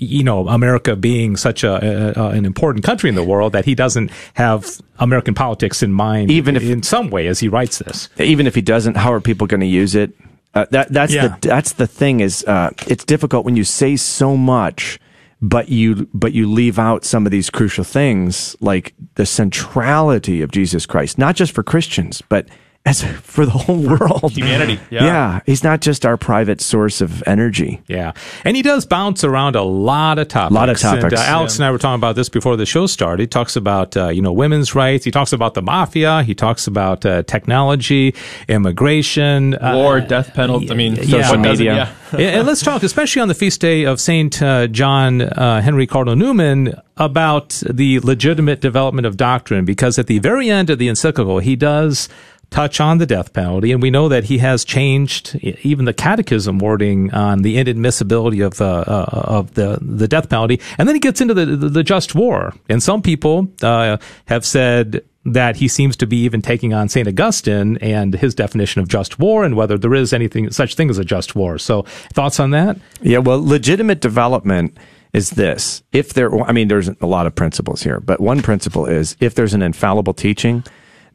you know America being such a, a, an important country in the world that he doesn't have American politics in mind, Even if- in some way as he writes this. even if he doesn't, how are people going to use it? Uh, that that's Yeah. the that's the thing is uh, it's difficult when you say so much, but you but you leave out some of these crucial things like the centrality of Jesus Christ, not just for Christians, but as for the whole world, Humanity, yeah. he's not just our private source of energy. Yeah, and he does bounce around a lot of topics. A Lot of topics. And, uh, Alex and I were talking about this before the show started. He talks about uh, you know women's rights. He talks about the mafia. He talks about uh, technology, immigration, uh, War, death penalty. I mean, yeah. what media. yeah. and and let's talk, especially on the feast day of Saint uh, John uh, Henry Cardinal Newman, about the legitimate development of doctrine. Because at the very end of the encyclical, he does touch on the death penalty, and we know that he has changed even the catechism wording on the inadmissibility of uh, uh, of the the death penalty. And then he gets into the the, the just war, and some people uh, have said that he seems to be even taking on St. Augustine and his definition of just war and whether there is anything such thing as a just war. So thoughts on that? Yeah, well, legitimate development is this. If there, I mean, there's a lot of principles here, but one principle is if there's an infallible teaching,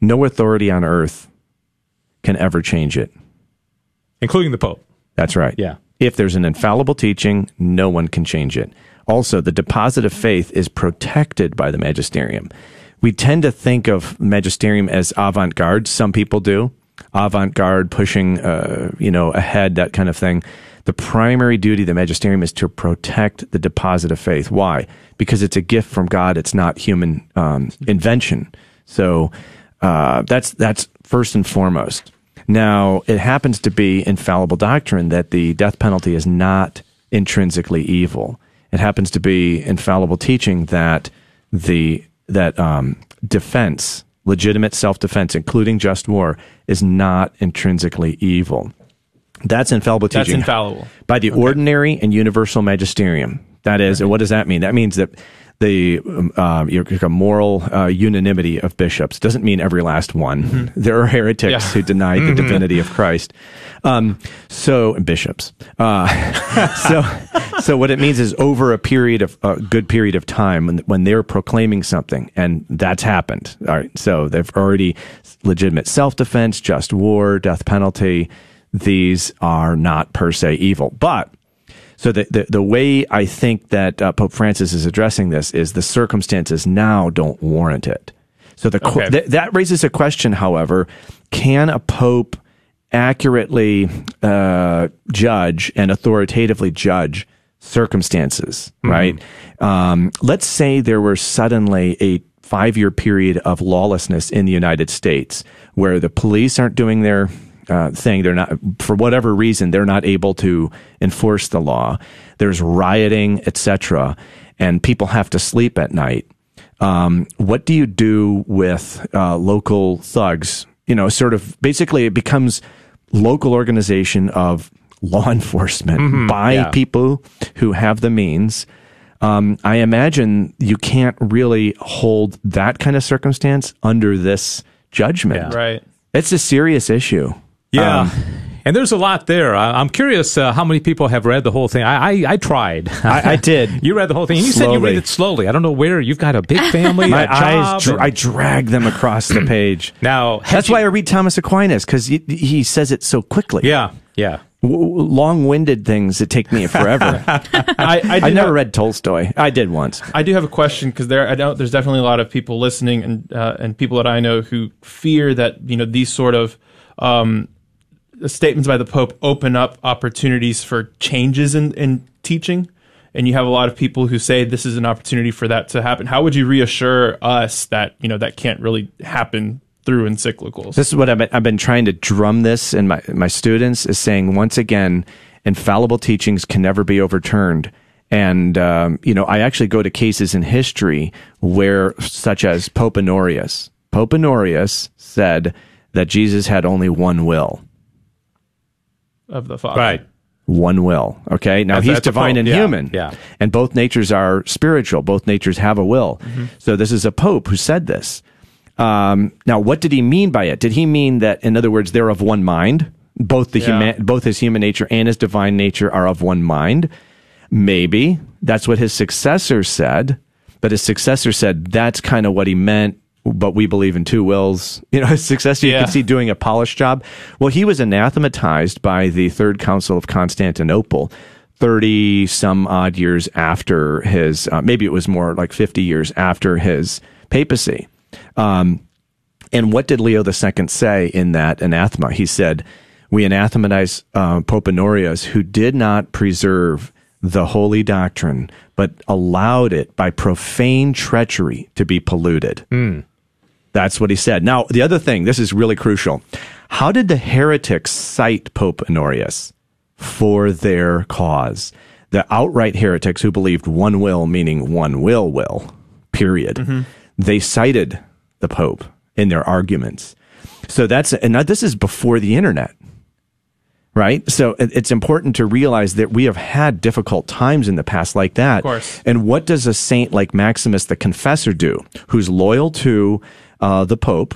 no authority on earth can ever change it. Including the Pope. That's right. Yeah. If there's an infallible teaching, no one can change it. Also, the deposit of faith is protected by the magisterium. We tend to think of magisterium as avant-garde. Some people do. Avant-garde, pushing, uh, you know, ahead, that kind of thing. The primary duty of the magisterium is to protect the deposit of faith. Why? Because it's a gift from God. It's not human um, invention. So uh, that's that's first and foremost. Now, it happens to be infallible doctrine that the death penalty is not intrinsically evil. It happens to be infallible teaching that the that um, defense, legitimate self-defense, including just war, is not intrinsically evil. That's infallible teaching. That's infallible. by the ordinary and universal magisterium. That is, and what does that mean? That means that the um, uh, you're- you're a moral uh, unanimity of bishops doesn't mean every last one. There are heretics Yeah. who deny the divinity of Christ. Um, so bishops. Uh, so so what it means is over a period of a good period of time when when they're proclaiming something, and that's happened. All right, so they've already legitimate self defense, just war, death penalty. These are not per se evil, but so the, the, the way I think that uh, Pope Francis is addressing this is the circumstances now don't warrant it. So the Okay. th- that raises a question, however, can a pope accurately uh, judge and authoritatively judge circumstances, right? Um, let's say there were suddenly a five year period of lawlessness in the United States where the police aren't doing their uh, thing. They're not, for whatever reason, they're not able to enforce the law. There's rioting, etc., and people have to sleep at night. Um, what do you do with uh, local thugs? You know, sort of basically, it becomes local organization of law enforcement Mhm, by yeah. people who have the means. Um, I imagine you can't really hold that kind of circumstance under this judgment. Right. It's a serious issue. Yeah. Um, and there's a lot there. I, I'm curious uh, how many people have read the whole thing. I, I, I tried. I, I did. you read the whole thing. And you said you read it slowly. I don't know where. You've got a big family. My eyes, dr- and- I drag them across the page. Now, That's why I read Thomas Aquinas because he, he says it so quickly. Yeah, yeah. W- w- long-winded things that take me forever. I, I, I never have- read Tolstoy. I did once. I do have a question because there, I know there's definitely a lot of people listening and uh, and people that I know who fear that you know these sort of um, statements by the Pope open up opportunities for changes in, in teaching. and you have a lot of people who say this is an opportunity for that to happen. How would you reassure us that you know that can't really happen through encyclicals? This is what I've been, I've been trying to drum this in my my students is saying once again, infallible teachings can never be overturned. And um, you know, I actually go to cases in history where, such as Pope Honorius. Pope Honorius said that Jesus had only one will. Of the Father. Right. One will. Okay. Now That's- he's that's divine and yeah, human. yeah. And both natures are spiritual. Both natures have a will. Mm-hmm. So this is a pope who said this. Um, now, what did he mean by it? Did he mean that, in other words, they're of one mind? Both the Yeah. human, both his human nature and his divine nature are of one mind. Maybe that's what his successor said, but his successor said that's kind of what he meant. But we believe in two wills. You know, his successor you Yeah. can see doing a polished job. Well, he was anathematized by the Third Council of Constantinople. 30 some odd years after his, uh, maybe it was more like 50 years after his papacy. Um, and what did Leo II say in that anathema? He said, We anathematize uh, Pope Honorius, who did not preserve the holy doctrine, but allowed it by profane treachery to be polluted. That's what he said. Now, the other thing, this is really crucial. How did the heretics cite Pope Honorius for their cause? The outright heretics who believed one will, meaning one will, will, period. Mm-hmm. They cited the Pope in their arguments. So that's, and now this is before the internet right? So it's important to realize that we have had difficult times in the past like that. Of course. And what does a saint like Maximus the Confessor do, who's loyal to uh, the Pope?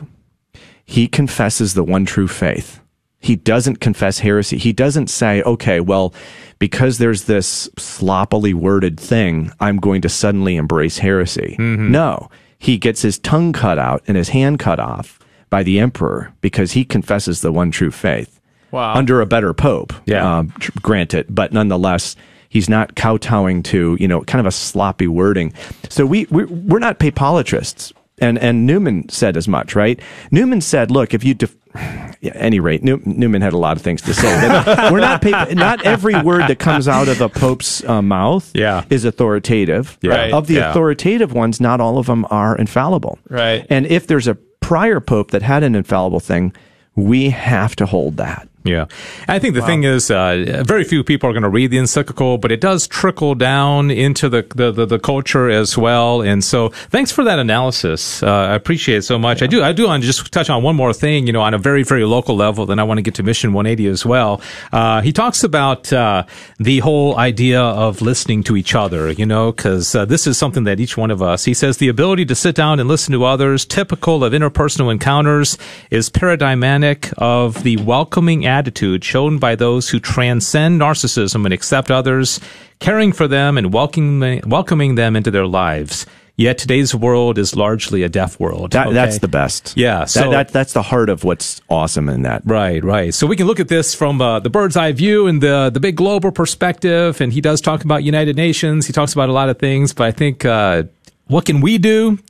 He confesses the one true faith. He doesn't confess heresy. He doesn't say, okay, well, because there's this sloppily worded thing, I'm going to suddenly embrace heresy. No, he gets his tongue cut out and his hand cut off by the emperor because he confesses the one true faith Wow. under a better pope. Yeah. um, granted, but nonetheless, he's not kowtowing to you know kind of a sloppy wording. So we we're, we're not papolatrists, and and Newman said as much, right? Newman said, look, if you. Def- yeah, at any rate, New- Newman had a lot of things to say. We're not not every word that comes out of a pope's uh, mouth Yeah. is authoritative. Yeah. Right. Of the Yeah. authoritative ones, not all of them are infallible. Right. And if there's a prior pope that had an infallible thing, we have to hold that. Yeah. I think the thing is, uh, very few people are going to read the encyclical, but it does trickle down into the, the, the, the culture as well. And so thanks for that analysis. Uh, I appreciate it so much. I do, I do want to just touch on one more thing, you know, on a very, very local level. Then I want to get to Mission 180 as well. Uh, he talks about, uh, the whole idea of listening to each other, you know, cause, uh, this is something that each one of us, he says the ability to sit down and listen to others, typical of interpersonal encounters, is paradigmatic of the welcoming attitude shown by those who transcend narcissism and accept others, caring for them and welcoming, welcoming them into their lives. Yet today's world is largely a deaf world. That, okay? That's the best. Yeah, That- so- that, that's the heart of what's awesome in that. Right, right. So we can look at this from uh, the bird's eye view and the the big global perspective. And he does talk about United Nations. He talks about a lot of things. But I think uh, what can we do?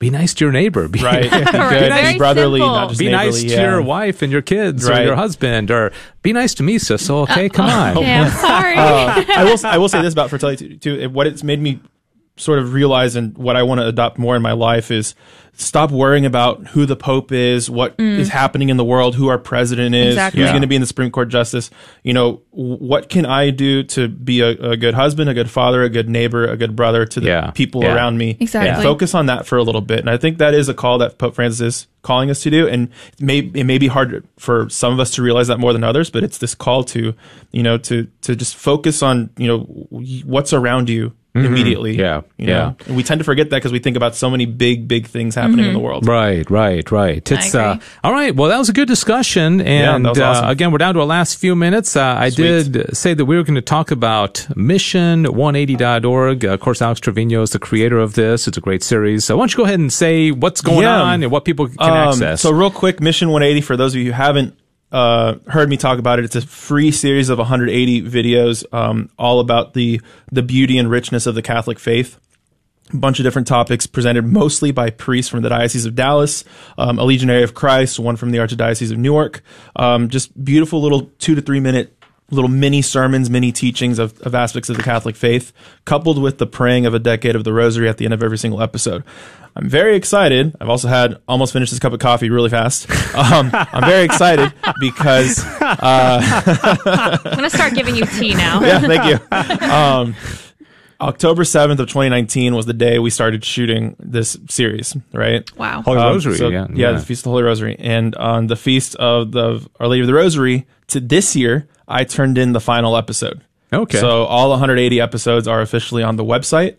Be nice to your neighbor. Be, Right. Be good. Very Be brotherly, simple. not just be nice to yeah. your wife and your kids or your husband, or be nice to me, sis. Okay, come on. Okay, I'm sorry. Uh, I will I will say this about Fratelli Tutti. too. What it's made me sort of realize and what I want to adopt more in my life is stop worrying about who the pope is, what mm. is happening in the world, who our president is, Exactly. who's Yeah. going to be in the Supreme Court justice. You know, what can I do to be a, a good husband, a good father, a good neighbor, a good brother to the Yeah. people Yeah. around me? Exactly. And focus on that for a little bit. And I think that is a call that Pope Francis is calling us to do. And it may, it may be hard for some of us to realize that more than others, but it's this call to, you know, to, to just focus on, you know, what's around you immediately. Mm-hmm. Yeah. You Yeah. know? And we tend to forget that because we think about so many big, big things happening in the world. Right, right, right. It's agree. uh, all right. Well, that was a good discussion, and that was awesome. uh, again, we're down to our last few minutes. Uh, I Sweet. did say that we were going to talk about Mission180.org. Uh, of course, Alex Trevino is the creator of this. It's a great series. So, why don't you go ahead and say what's going Yeah. on and what people can Um, access? So, real quick, Mission 180, for those of you who haven't uh, heard me talk about it, it's a free series of 180 videos, um, all about the the beauty and richness of the Catholic faith. A bunch of different topics presented mostly by priests from the Diocese of Dallas, um, a Legionary of Christ, one from the Archdiocese of Newark. Um, just beautiful little two to three minute little mini sermons, mini teachings of, of aspects of the Catholic faith, coupled with the praying of a decade of the Rosary at the end of every single episode. I'm very excited. I've also had almost finished this cup of coffee really fast. Um, I'm very excited because uh, I'm going to start giving you tea now. yeah, thank you. Um, October 7th of 2019 was the day we started shooting this series, right? Wow. Holy Um, Rosary, so- yeah, yeah. yeah. the Feast of the Holy Rosary. And on the Feast of the Our Lady of the Rosary to this year, I turned in the final episode. Okay. So all 180 episodes are officially on the website.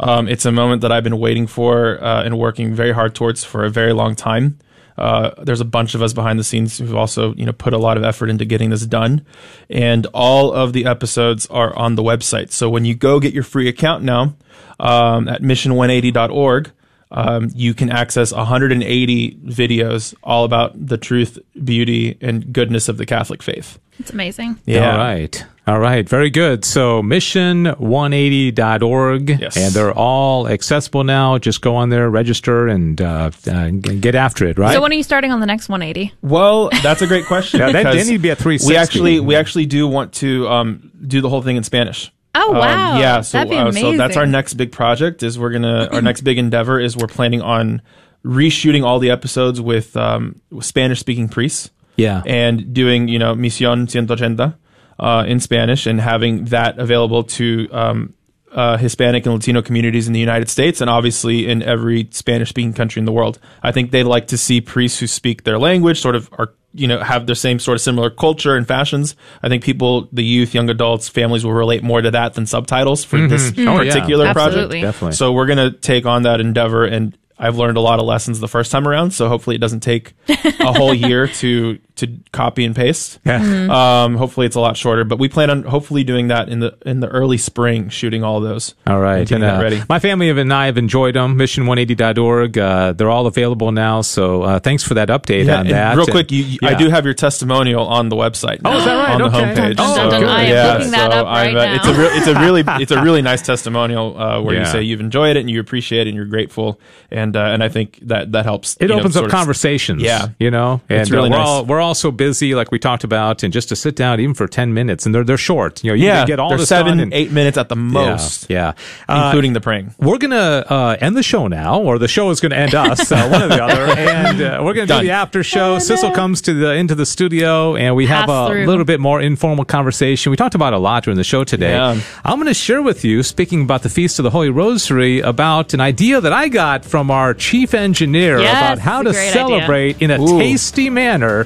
Um, it's a moment that I've been waiting for uh, and working very hard towards for a very long time. Uh, there's a bunch of us behind the scenes who've also, you know, put a lot of effort into getting this done, and all of the episodes are on the website. So when you go get your free account now um, at mission180.org, um, you can access 180 videos all about the truth, beauty, and goodness of the Catholic faith. It's amazing. Yeah. All right. All right. Very good. So mission180.org. Yes. And they're all accessible now. Just go on there, register, and uh, uh, get after it, right? So when are you starting on the next 180? Well, that's a great question. Yeah, that- they because need to be at 360. We actually, we actually do want to um, do the whole thing in Spanish. Oh, Um, wow. yeah, so That'd be uh, so that's our next big project. Is we're gonna our next big endeavor is we're planning on reshooting all the episodes with, um, with Spanish speaking priests. Yeah. and doing you know Misión 180 uh, in Spanish and having that available to um, uh, Hispanic and Latino communities in the United States and obviously in every Spanish speaking country in the world. I think they like to see priests who speak their language sort of are you know have the same sort of similar culture and fashions. I think people, the youth, young adults, families will relate more to that than subtitles for this Mhm. Oh, yeah. particular project. Absolutely. Definitely. So we're gonna take on that endeavor and. I've learned a lot of lessons the first time around, so hopefully it doesn't take a whole year to to copy and paste. Yeah. Mm-hmm. Um, hopefully it's a lot shorter, but we plan on hopefully doing that in the in the early spring, shooting all those. All right. and And, uh, ready. My family and I have enjoyed them. Mission180.org. Uh, they're all available now. So uh, thanks for that update Yeah, on that. real quick, you, you- I do have your testimonial on the website. Oh, is that right? On the Okay. homepage. Dun, dun, dun. I am yeah, looking that so up right I've, uh, It's a now. real, it's a really, it's a really nice testimonial uh, where you say you've enjoyed it and you appreciate it and you're grateful, and uh, and I think that that helps. It you know, opens up sort of- conversations. Yeah. You know, and It's really uh, we're nice. all we're all so busy, like we talked about, and just to sit down even for ten minutes, and they're they're short. You know, you Yeah, can get all they're seven, and, eight minutes at the most, Yeah, yeah. Uh, including the praying. we're gonna uh, end the show now, or the show is gonna end us, uh, one or the other, and uh, we're gonna do the after show. Sissel comes to the into the studio, and we have Pass a through. little bit more informal conversation. We talked about a lot during the show today. Yeah. I'm gonna share with you, speaking about the Feast of the Holy Rosary, about an idea that I got from our chief engineer Yes, about how to great celebrate in a Ooh. tasty manner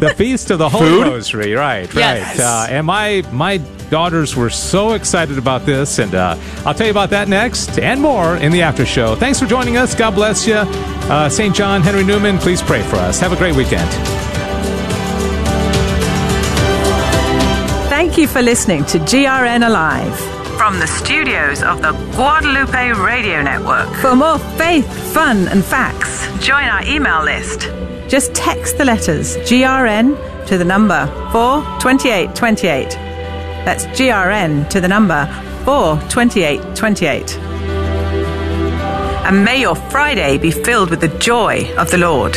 the Feast of the Holy Food? Rosary. Right, Yes. right. Uh, and my my daughters were so excited about this, and uh, I'll tell you about that next and more in the after show. Thanks for joining us. God bless you. Uh, St. John Henry Newman, please pray for us. Have a great weekend. Thank you for listening to GRN Live. From the studios of the Guadalupe Radio Network. For more faith, fun, and facts, Join our email list. just text the letters GRN to the number 42828. That's GRN to the number 42828. And may your Friday be filled with the joy of the Lord.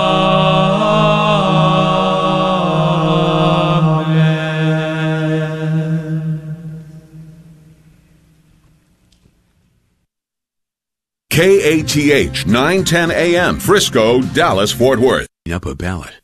KATH 910 AM, Frisco, Dallas, Fort Worth. Up a ballot.